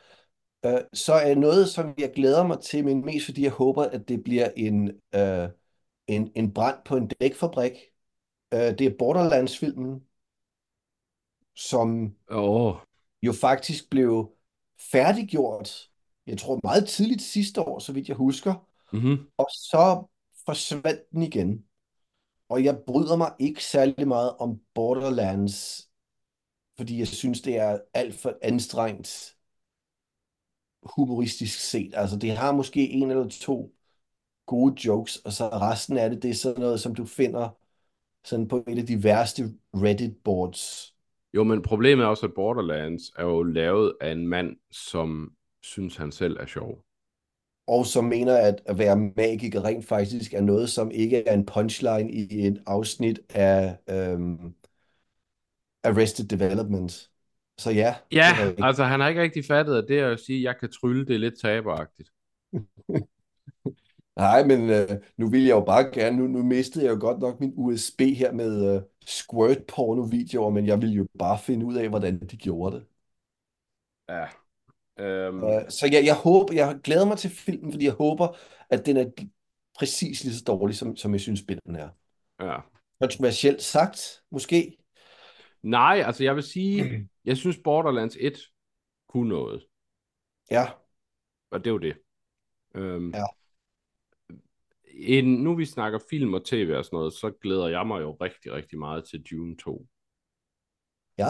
[SPEAKER 1] Øh, så er noget, som jeg glæder mig til, men mest fordi jeg håber, at det bliver en, øh, en, en brand på en dækfabrik. Øh, det er Borderlands-filmen, som
[SPEAKER 2] oh.
[SPEAKER 1] jo faktisk blev færdiggjort jeg tror meget tidligt sidste år, så vidt jeg husker.
[SPEAKER 2] Mm-hmm.
[SPEAKER 1] Og så forsvandt den igen. Og jeg bryder mig ikke særlig meget om Borderlands, fordi jeg synes, det er alt for anstrengt humoristisk set. Altså, det har måske en eller to gode jokes, og så resten af det, det er sådan noget, som du finder sådan på et af de værste Reddit-boards.
[SPEAKER 2] Jo, men problemet er også, at Borderlands er jo lavet af en mand, som synes, han selv er sjov.
[SPEAKER 1] Og som mener, at at være magiker rent faktisk er noget, som ikke er en punchline i et afsnit af øhm, Arrested Development. Så ja.
[SPEAKER 2] Ja, altså han har ikke rigtig fattet, at det at sige, at jeg kan trylle, det er lidt taberagtigt.
[SPEAKER 1] Nej, men øh, nu vil jeg jo bare gerne, nu, nu mistede jeg jo godt nok min USB her med øh, squirt porno videoer, men jeg ville jo bare finde ud af, hvordan de gjorde det.
[SPEAKER 2] Ja, Øhm...
[SPEAKER 1] Uh, så jeg, jeg håber, jeg glæder mig til filmen, fordi jeg håber, at den er præcis lige så dårlig, som, som jeg synes, spillet er.
[SPEAKER 2] Ja.
[SPEAKER 1] Kontroversielt sagt, måske?
[SPEAKER 2] Nej, altså jeg vil sige, jeg synes Borderlands 1 kunne noget.
[SPEAKER 1] Ja.
[SPEAKER 2] Og det er jo det. Øhm,
[SPEAKER 1] ja.
[SPEAKER 2] En, nu vi snakker film og tv og sådan noget, så glæder jeg mig jo rigtig, rigtig meget til Dune 2.
[SPEAKER 1] Ja.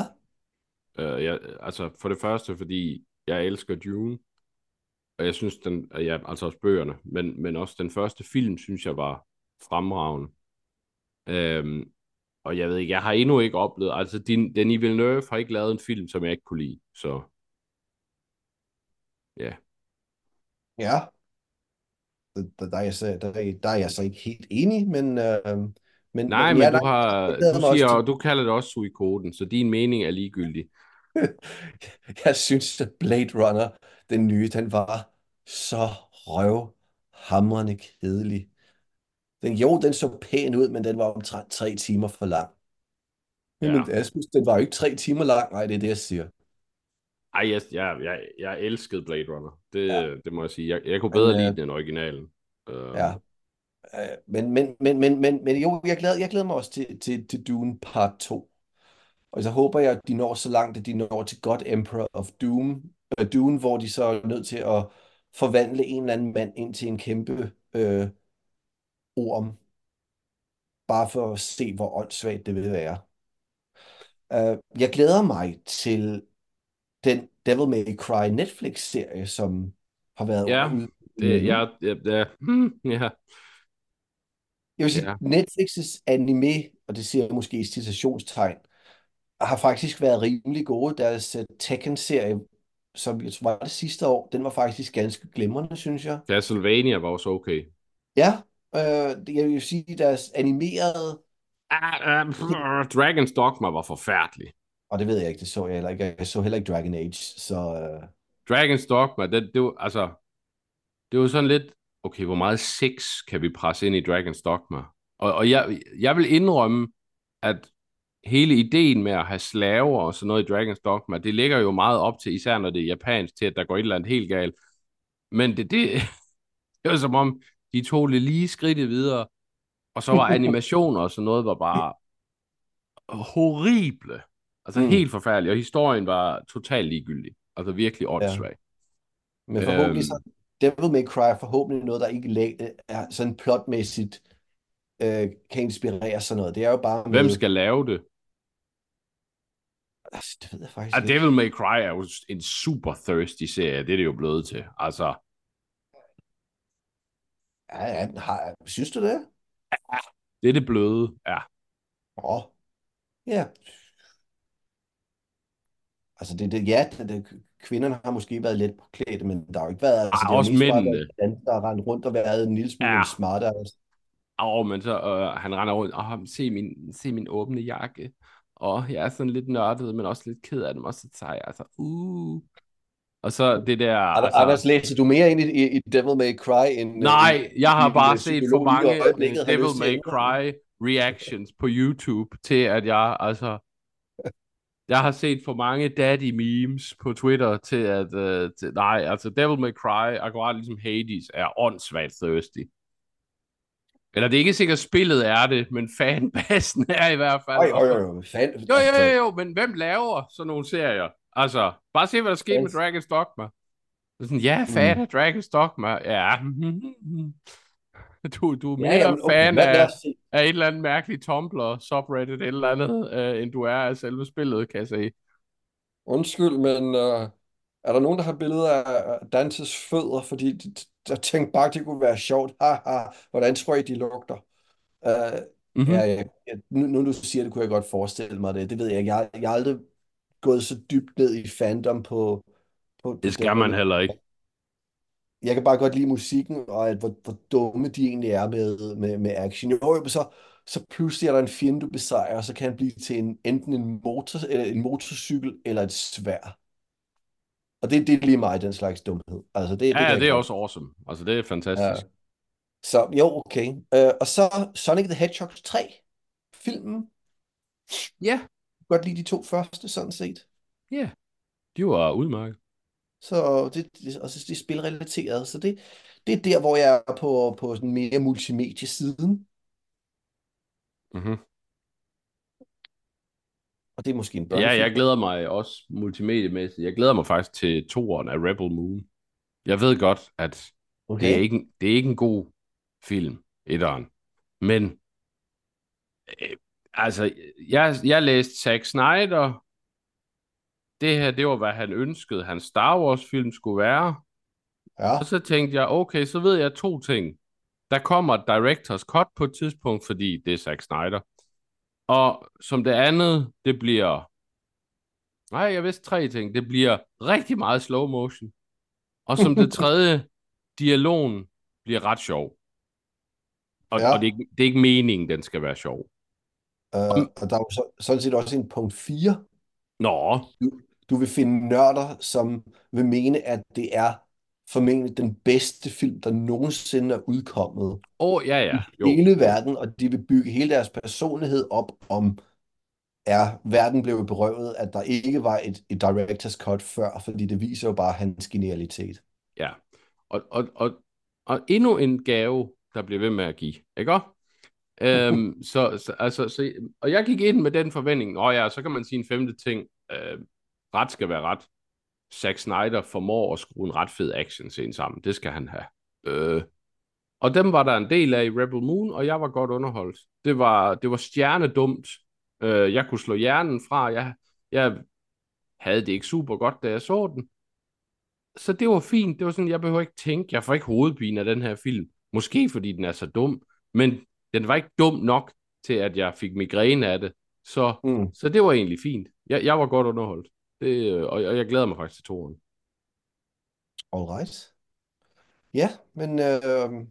[SPEAKER 2] Øh, jeg, altså for det første, fordi jeg elsker Dune, og jeg synes, den, ja, altså også bøgerne, men, men også den første film, synes jeg var fremragende. Øhm, og jeg ved ikke, jeg har endnu ikke oplevet, altså din, Denis Villeneuve har ikke lavet en film, som jeg ikke kunne lide, så ja.
[SPEAKER 1] Ja. Der, der, er jeg så, der, der er jeg så ikke helt enig, men... Øh, men
[SPEAKER 2] Nej, men, men du, har, du, siger, du kalder det også suikoden, så din mening er ligegyldig.
[SPEAKER 1] jeg synes, at Blade Runner, den nye, den var så røvhamrende kedelig. Den, jo, den så pæn ud, men den var omtrent tre timer for lang. Ja. Men Asmus, den var jo ikke tre timer lang. Nej, det er det, jeg siger.
[SPEAKER 2] Ej, jeg, jeg, jeg, jeg elskede Blade Runner. Det, ja. det må jeg sige. Jeg, jeg kunne bedre men, lide den end originalen.
[SPEAKER 1] Uh... Ja. Men, men, men, men, men, men jo, jeg glæder, jeg glæder mig også til, til, til Dune part 2. Og så håber jeg, at de når så langt, at de når til God Emperor of Doom, øh, Dune, hvor de så er nødt til at forvandle en eller anden mand ind til en kæmpe øh, orm. Bare for at se, hvor åndssvagt det vil være. Uh, jeg glæder mig til den Devil May Cry Netflix-serie, som har været
[SPEAKER 2] ja, ude. Det, ja, ja, ja, ja.
[SPEAKER 1] Jeg vil sige, ja. Netflix's anime, og det siger jeg måske i citationstegn, har faktisk været rimelig gode. Deres uh, Tekken-serie, som jeg tror var det sidste år, den var faktisk ganske glimrende, synes jeg.
[SPEAKER 2] Castlevania var også okay.
[SPEAKER 1] Ja, øh, jeg vil sige, deres animerede...
[SPEAKER 2] Uh, uh, Dragon's Dogma var forfærdelig.
[SPEAKER 1] Og det ved jeg ikke, det så jeg heller ikke. Jeg så heller ikke Dragon Age, så... Uh...
[SPEAKER 2] Dragon's Dogma, det, det var, altså... Det var sådan lidt, okay, hvor meget sex kan vi presse ind i Dragon's Dogma? Og, og jeg, jeg vil indrømme, at hele ideen med at have slaver og sådan noget i Dragon's Dogma, det ligger jo meget op til, især når det er japansk, til at der går et eller andet helt galt. Men det, det, det var som om, de tog det lige skridtet videre, og så var animationer og sådan noget, var bare horrible. Altså mm. helt forfærdeligt, og historien var totalt ligegyldig. Altså virkelig åndssvag.
[SPEAKER 1] Ja. Men forhåbentlig øhm, så Devil May Cry forhåbentlig noget, der ikke er sådan plotmæssigt øh, kan inspirere sådan noget. Det er jo bare
[SPEAKER 2] med... Hvem skal lave det?
[SPEAKER 1] Altså, det ved jeg faktisk
[SPEAKER 2] ah, ikke. Devil May Cry er jo en super thirsty serie. Det er det jo blevet til. Altså...
[SPEAKER 1] Ja, ja har, synes du det?
[SPEAKER 2] Ja, det er det bløde, ja.
[SPEAKER 1] Åh, oh. ja. Altså, det, det, ja, det, det, kvinderne har måske været lidt påklædte, men der har jo ikke været... Altså,
[SPEAKER 2] ah, det også mændene.
[SPEAKER 1] Der har rendt rundt og været en lille smule ja. smartere. Altså.
[SPEAKER 2] Åh, men så øh, han render rundt, og se min, se min åbne jakke. Og jeg er sådan lidt nørdet, men også lidt ked af dem, og så tager jeg altså, uh. Og så det der...
[SPEAKER 1] Altså, Anders, læser du mere ind i, i Devil May Cry end...
[SPEAKER 2] Nej, jeg har bare set for mange Devil May Cry reactions på YouTube til, at jeg altså... Jeg har set for mange daddy memes på Twitter til at... Uh, til, nej, altså Devil May Cry, akkurat ligesom Hades, er åndssvagt thirsty. Eller det er ikke sikkert, spillet er det, men fanbassen er i hvert fald.
[SPEAKER 1] Oj, oj, oj, fan,
[SPEAKER 2] jo, jo, jo, jo, men hvem laver sådan nogle serier? Altså, bare se, hvad der sker med Dragon's Dogma. Sådan, ja, fan mm. af Dragon's Dogma. Ja. Du, du er mere ja, jamen, okay, fan af, af et eller andet mærkeligt Tumblr, subreddit, et eller andet, øh, end du er af selve spillet, kan jeg sige.
[SPEAKER 1] Undskyld, men øh, er der nogen, der har billeder af Dantes fødder? Fordi jeg tænkte bare, det kunne være sjovt. Haha, hvordan tror I, de lugter? Uh, mm-hmm. ja, ja, nu, nu du siger det, kunne jeg godt forestille mig det. Det ved jeg ikke. Jeg, jeg har aldrig gået så dybt ned i fandom på... på,
[SPEAKER 2] det skal man heller ikke.
[SPEAKER 1] Jeg kan bare godt lide musikken, og at, hvor, hvor dumme de egentlig er med, med, med action. Jo, så, så pludselig er der en fjende, du besejrer, og så kan han blive til en, enten en, motor, eller en motorcykel eller et svær. Og det, det er lige mig, den slags dumhed. Altså, det,
[SPEAKER 2] ja, det, ja, det er også awesome. Altså, det er fantastisk. Ja.
[SPEAKER 1] Så jo, okay. Uh, og så Sonic the Hedgehog 3, filmen.
[SPEAKER 2] Ja.
[SPEAKER 1] Godt lide de to første, sådan set.
[SPEAKER 2] Ja, de var udmærket.
[SPEAKER 1] Så det, det, og så det er spilrelateret. Så det, det er der, hvor jeg er på, på sådan mere multimediesiden.
[SPEAKER 2] Mhm.
[SPEAKER 1] Og det er måske en
[SPEAKER 2] børnefilm. Ja, jeg glæder mig også multimediemæssigt. Jeg glæder mig faktisk til toeren af Rebel Moon. Jeg ved godt, at okay. det, er ikke, det er ikke en god film, etteren. Men øh, altså, jeg, jeg læste Zack Snyder. Det her, det var, hvad han ønskede, hans Star Wars-film skulle være.
[SPEAKER 1] Ja.
[SPEAKER 2] Og så tænkte jeg, okay, så ved jeg to ting. Der kommer et director's cut på et tidspunkt, fordi det er Zack Snyder. Og som det andet, det bliver... Nej, jeg vidste tre ting. Det bliver rigtig meget slow motion. Og som det tredje, dialogen bliver ret sjov. Og, ja. og det, er det er ikke meningen, den skal være sjov.
[SPEAKER 1] Uh, og der er jo så, sådan set også en punkt 4.
[SPEAKER 2] Nå.
[SPEAKER 1] Du, du vil finde nørder, som vil mene, at det er formentlig den bedste film, der nogensinde er udkommet. Åh,
[SPEAKER 2] oh, ja, ja.
[SPEAKER 1] Jo. I hele verden, og de vil bygge hele deres personlighed op om, er verden blev berøvet, at der ikke var et, et director's cut før, fordi det viser jo bare hans genialitet.
[SPEAKER 2] Ja, og, og, og, og endnu en gave, der bliver ved med at give, ikke øhm, så, så, altså, så, og jeg gik ind med den forventning, og ja, så kan man sige en femte ting, øh, ret skal være ret. Zack Snyder formår at skrue en ret fed action scene sammen. Det skal han have. Øh. Og dem var der en del af i Rebel Moon, og jeg var godt underholdt. Det var, det var stjernedumt. Øh, jeg kunne slå hjernen fra. Jeg, jeg havde det ikke super godt, da jeg så den. Så det var fint. Det var sådan, jeg behøver ikke tænke. Jeg får ikke hovedpine af den her film. Måske fordi den er så dum. Men den var ikke dum nok til, at jeg fik migræne af det. Så, mm. så det var egentlig fint. Jeg, jeg var godt underholdt. Det, og, og jeg glæder mig faktisk til toren.
[SPEAKER 1] Alright. Ja, men øh,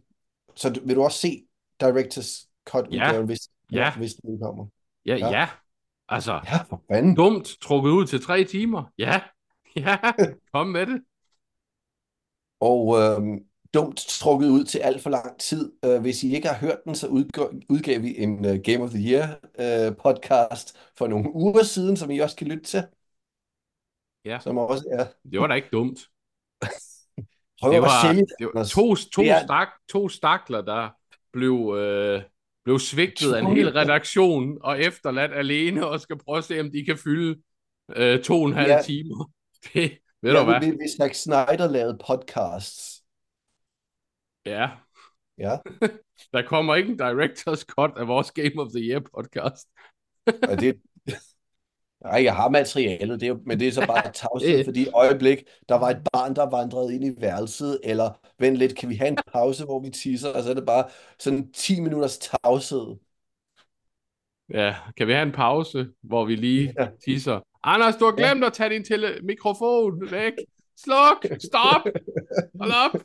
[SPEAKER 1] så vil du også se Directors Cut
[SPEAKER 2] ja.
[SPEAKER 1] hvis,
[SPEAKER 2] ja.
[SPEAKER 1] hvis den kommer?
[SPEAKER 2] Ja, ja. ja. Altså,
[SPEAKER 1] ja, for fanden.
[SPEAKER 2] dumt trukket ud til tre timer. Ja, ja, kom med det.
[SPEAKER 1] Og øh, dumt trukket ud til alt for lang tid. Uh, hvis I ikke har hørt den, så udgav, udgav vi en uh, Game of the Year uh, podcast for nogle uger siden, som I også kan lytte til.
[SPEAKER 2] Ja,
[SPEAKER 1] Som også er...
[SPEAKER 2] det var da ikke dumt.
[SPEAKER 1] Prøv
[SPEAKER 2] Det var,
[SPEAKER 1] sælge
[SPEAKER 2] det var to, to,
[SPEAKER 1] Det er-
[SPEAKER 2] stak, to stakler, der blev, øh, blev svigtet af en hel redaktion og efterladt alene og skal prøve at se, om de kan fylde øh, to og en halv
[SPEAKER 1] Ja.
[SPEAKER 2] timer. Det, ved
[SPEAKER 1] Ja,
[SPEAKER 2] du hvad?
[SPEAKER 1] Hvis Zack Snyder lavede podcasts.
[SPEAKER 2] Ja,
[SPEAKER 1] Ja,
[SPEAKER 2] der kommer ikke en director's cut af vores Game of the Year podcast.
[SPEAKER 1] og det... Nej, jeg har materialet, det er men det er så bare tavshed, fordi i øjeblik, der var et barn, der vandrede ind i værelset, eller vent lidt, kan vi have en pause, hvor vi tisser, og så er det bare sådan 10 minutters tavshed.
[SPEAKER 2] Ja, kan vi have en pause, hvor vi lige
[SPEAKER 1] Ja.
[SPEAKER 2] tisser? Anders, du har glemt at tage din tele- mikrofon væk. Sluk! Stop! Hold op!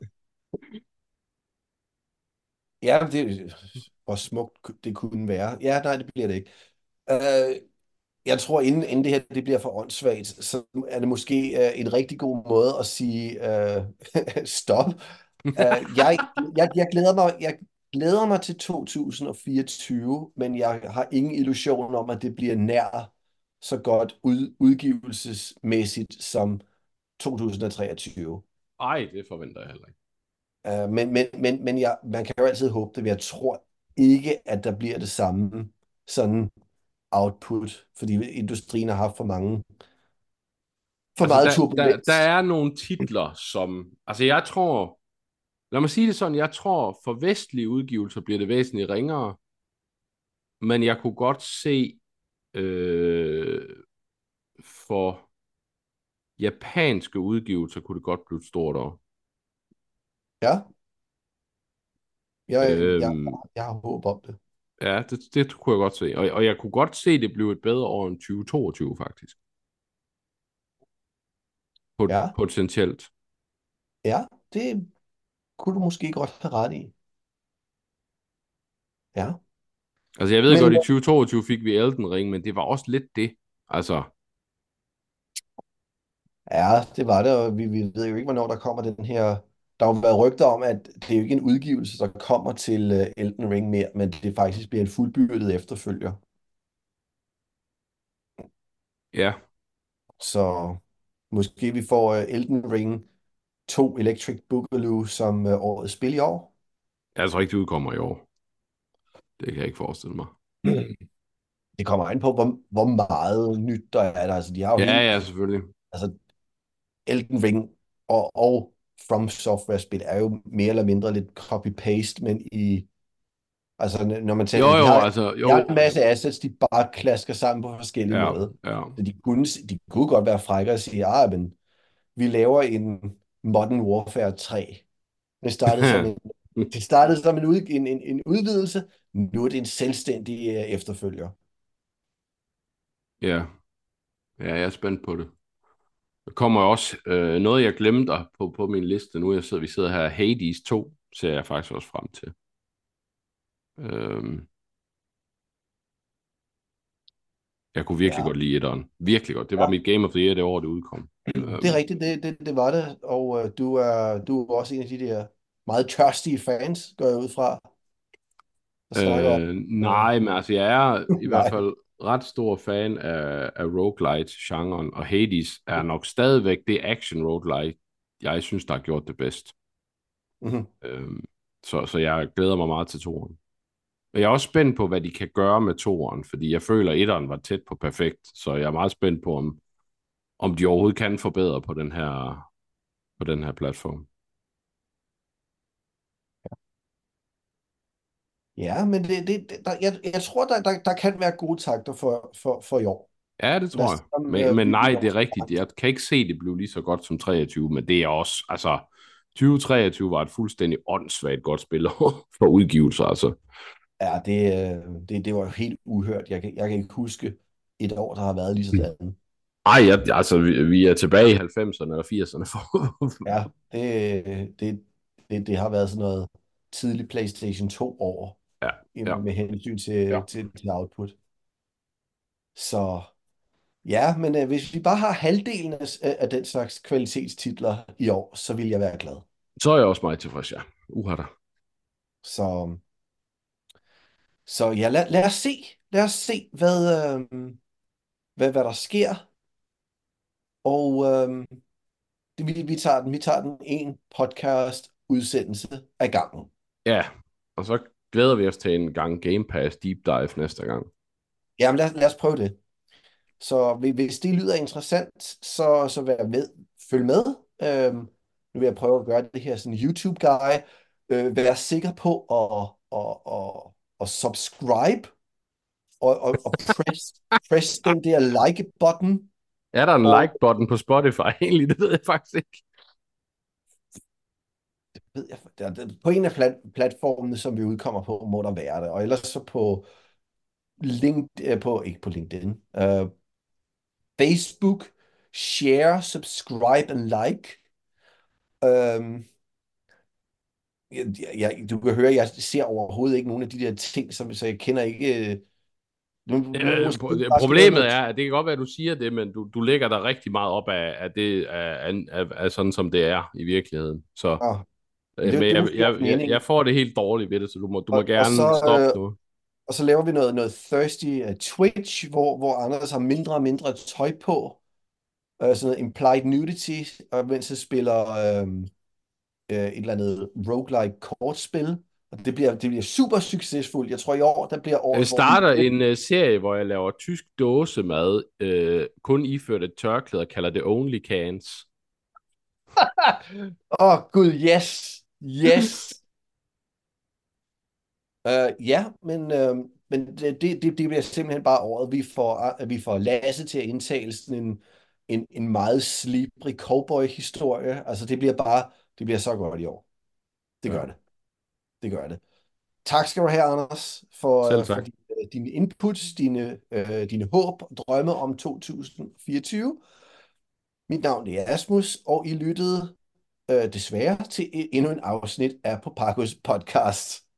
[SPEAKER 1] Ja, det, hvor smukt det kunne være. Ja, nej, det bliver det ikke. Øh, jeg tror, inden, inden det her det bliver for åndssvagt, så er det måske øh, en rigtig god måde at sige øh, stop. Øh, jeg, jeg, jeg, glæder mig, jeg glæder mig til 2024, men jeg har ingen illusion om, at det bliver nær så godt ud, udgivelsesmæssigt som 2023.
[SPEAKER 2] Ej, det forventer jeg heller ikke.
[SPEAKER 1] Uh, men men, men, men jeg, man kan jo altid håbe det, men jeg tror ikke, at der bliver det samme sådan output, fordi industrien har haft for mange for meget
[SPEAKER 2] Altså, der, der,
[SPEAKER 1] turbulens.
[SPEAKER 2] der er nogle titler, som... Altså, jeg tror... Lad mig sige det sådan, jeg tror, for vestlige udgivelser bliver det væsentligt ringere, men jeg kunne godt se øh, for japanske udgivelser kunne det godt blive et stort år.
[SPEAKER 1] Ja. Jeg,
[SPEAKER 2] Øhm.
[SPEAKER 1] jeg, jeg har håb om det.
[SPEAKER 2] Ja, det, det kunne jeg godt se. Og, og jeg kunne godt se, det blev et bedre år end 2022, faktisk. Pot,
[SPEAKER 1] Ja.
[SPEAKER 2] Potentielt.
[SPEAKER 1] Ja, det kunne du måske godt have ret i. Ja.
[SPEAKER 2] Altså, jeg ved
[SPEAKER 1] Men-
[SPEAKER 2] godt, i 2022 fik vi Elden Ring, men det var også lidt det. Altså,
[SPEAKER 1] Ja, det var det, og vi, vi ved jo ikke, hvornår der kommer den her... Der har jo været rygter om, at det er jo ikke en udgivelse, der kommer til uh, Elden Ring mere, men det faktisk bliver en fuldbyrdet efterfølger.
[SPEAKER 2] ja.
[SPEAKER 1] Så måske vi får uh, Elden Ring 2 Electric Boogaloo som uh, årets spil i år.
[SPEAKER 2] Jeg tror ikke, det udkommer i år. Det kan jeg ikke forestille mig.
[SPEAKER 1] Det kommer an på, hvor, hvor meget nyt der er der. Altså, de har jo
[SPEAKER 2] Ja,
[SPEAKER 1] helt,
[SPEAKER 2] ja, selvfølgelig.
[SPEAKER 1] altså, Elden Ring og, og From Software-spil er jo mere eller mindre lidt copy-paste, men i... Altså, når man tager...
[SPEAKER 2] Jo,
[SPEAKER 1] de
[SPEAKER 2] jo,
[SPEAKER 1] har,
[SPEAKER 2] altså, jo.
[SPEAKER 1] de har en masse assets, de bare klasker sammen på forskellige
[SPEAKER 2] Ja,
[SPEAKER 1] måder.
[SPEAKER 2] ja.
[SPEAKER 1] Så de kunne, de kunne godt være frække og sige, ah, men vi laver en Modern Warfare 3. Det startede som en, det startede som en, ud, en, en, en udvidelse, nu er det en selvstændig uh, efterfølger.
[SPEAKER 2] Ja. Ja, jeg er spændt på det. Der kommer også øh, noget, jeg glemte på, på min liste nu. Jeg sidder, vi sidder her. Hades 2 ser jeg faktisk også frem til. Øhm. Jeg kunne virkelig
[SPEAKER 1] Ja.
[SPEAKER 2] godt lide etteren. Virkelig godt. Det var
[SPEAKER 1] Ja.
[SPEAKER 2] mit Game of the Year det år, det udkom. Øhm,
[SPEAKER 1] Det er rigtigt, det, det, det var det, og uh, du, er, du er også en af de der meget tørstige fans, går jeg ud fra.
[SPEAKER 2] Øh, nej, men altså jeg er i hvert fald ret stor fan af, af roguelite-genren, og Hades er nok stadigvæk det action roguelite, jeg synes, der har gjort det bedst.
[SPEAKER 1] Mhm.
[SPEAKER 2] Øhm, så, så jeg glæder mig meget til toeren. Og jeg er også spændt på, hvad de kan gøre med toeren, fordi jeg føler, at etteren var tæt på perfekt, så jeg er meget spændt på, om, om de overhovedet kan forbedre på den her, på den her platform.
[SPEAKER 1] Ja, men det, det, der, jeg, jeg tror, der, der, der kan være gode takter for, for, for i år.
[SPEAKER 2] Ja, det tror jeg.
[SPEAKER 1] komme,
[SPEAKER 2] Men,
[SPEAKER 1] øh,
[SPEAKER 2] men nej, det er rigtigt. Jeg kan ikke se, det blev lige så godt som 23, men det er også, altså, 2023 var et fuldstændig åndssvagt godt spil for udgivelser, altså.
[SPEAKER 1] Ja, det, øh, det, det var helt uhørt. Jeg kan, jeg kan ikke huske et år, der har været lige sådan.
[SPEAKER 2] Ej, jeg, altså, vi, vi er tilbage i 90'erne og 80'erne. For,
[SPEAKER 1] Ja, det, det, det, det har været sådan noget tidlig PlayStation 2 år
[SPEAKER 2] Ja, ja.
[SPEAKER 1] med hensyn til,
[SPEAKER 2] Ja.
[SPEAKER 1] til, til output. Så ja, men øh, hvis vi bare har halvdelen af, af den slags kvalitetstitler i år, så vil jeg være glad.
[SPEAKER 2] Så er jeg også meget tilfreds, ja. Uha da.
[SPEAKER 1] Så, så ja, lad, lad os se. Lad os se, hvad, øh, hvad, hvad der sker. Og øh, det, vi, vi, tager den, vi tager den en podcast udsendelse af gangen.
[SPEAKER 2] Ja, og så glæder vi os til en gang Game Pass Deep Dive næste gang.
[SPEAKER 1] Jamen lad, lad os prøve det. Så hvis det lyder interessant, så, så vær med. Følg med. Øhm, nu vil jeg prøve at gøre det her sådan YouTube-guy. Øh, vær sikker på at, at, at, at subscribe og, og, og press, press den der like-button.
[SPEAKER 2] Er der en
[SPEAKER 1] Og-
[SPEAKER 2] like-button på Spotify egentlig? Det ved jeg faktisk ikke.
[SPEAKER 1] Ved jeg, der, der, på en af plat, platformene, som vi udkommer på, må der være det. Og ellers så på LinkedIn, på, ikke på LinkedIn, uh, Facebook, share, subscribe and like. Um, jeg, jeg, du kan høre, jeg ser overhovedet ikke nogen af de der ting, som, så jeg kender ikke... øh, Nu, nu,
[SPEAKER 2] Øh, Problemet er, at det kan godt være, at du siger det, men du, du lægger dig rigtig meget op af, af det af, af, af, af sådan, som det er i virkeligheden. Så,
[SPEAKER 1] Ah,
[SPEAKER 2] øh,
[SPEAKER 1] det er
[SPEAKER 2] men jeg, jeg, jeg, jeg får det helt dårligt ved det, så du må, du må
[SPEAKER 1] Og- og
[SPEAKER 2] gerne
[SPEAKER 1] så,
[SPEAKER 2] stoppe
[SPEAKER 1] øh,
[SPEAKER 2] nu.
[SPEAKER 1] Og så laver vi noget, noget thirsty uh, Twitch, hvor, hvor Anders har mindre og mindre tøj på. Uh, sådan noget implied nudity, og mens jeg spiller um, uh, et eller andet roguelike kortspil. Og det bliver, det bliver super succesfuldt. Jeg tror i år, der bliver året,
[SPEAKER 2] Jeg starter
[SPEAKER 1] hvor
[SPEAKER 2] en uh, serie, hvor jeg laver tysk dåsemad, uh, kun iført et tørklæde og kalder det Only Cans.
[SPEAKER 1] Åh, oh, gud, yes! Yes! Uh, ja, men, uh, men det, det, det bliver simpelthen bare året, vi får, at vi får Lasse til at indtale sådan en, en, en meget slibrig cowboy-historie. Altså, det bliver bare, det bliver så godt i år. Det gør
[SPEAKER 2] Ja.
[SPEAKER 1] det. Det gør det. Tak skal du have, Anders, for, øh, for din, øh, dine inputs, dine, øh, dine håb og drømme om 2024. Mit navn er Asmus, og I lyttede øh, desværre til endnu en afsnit af Popakos podcast.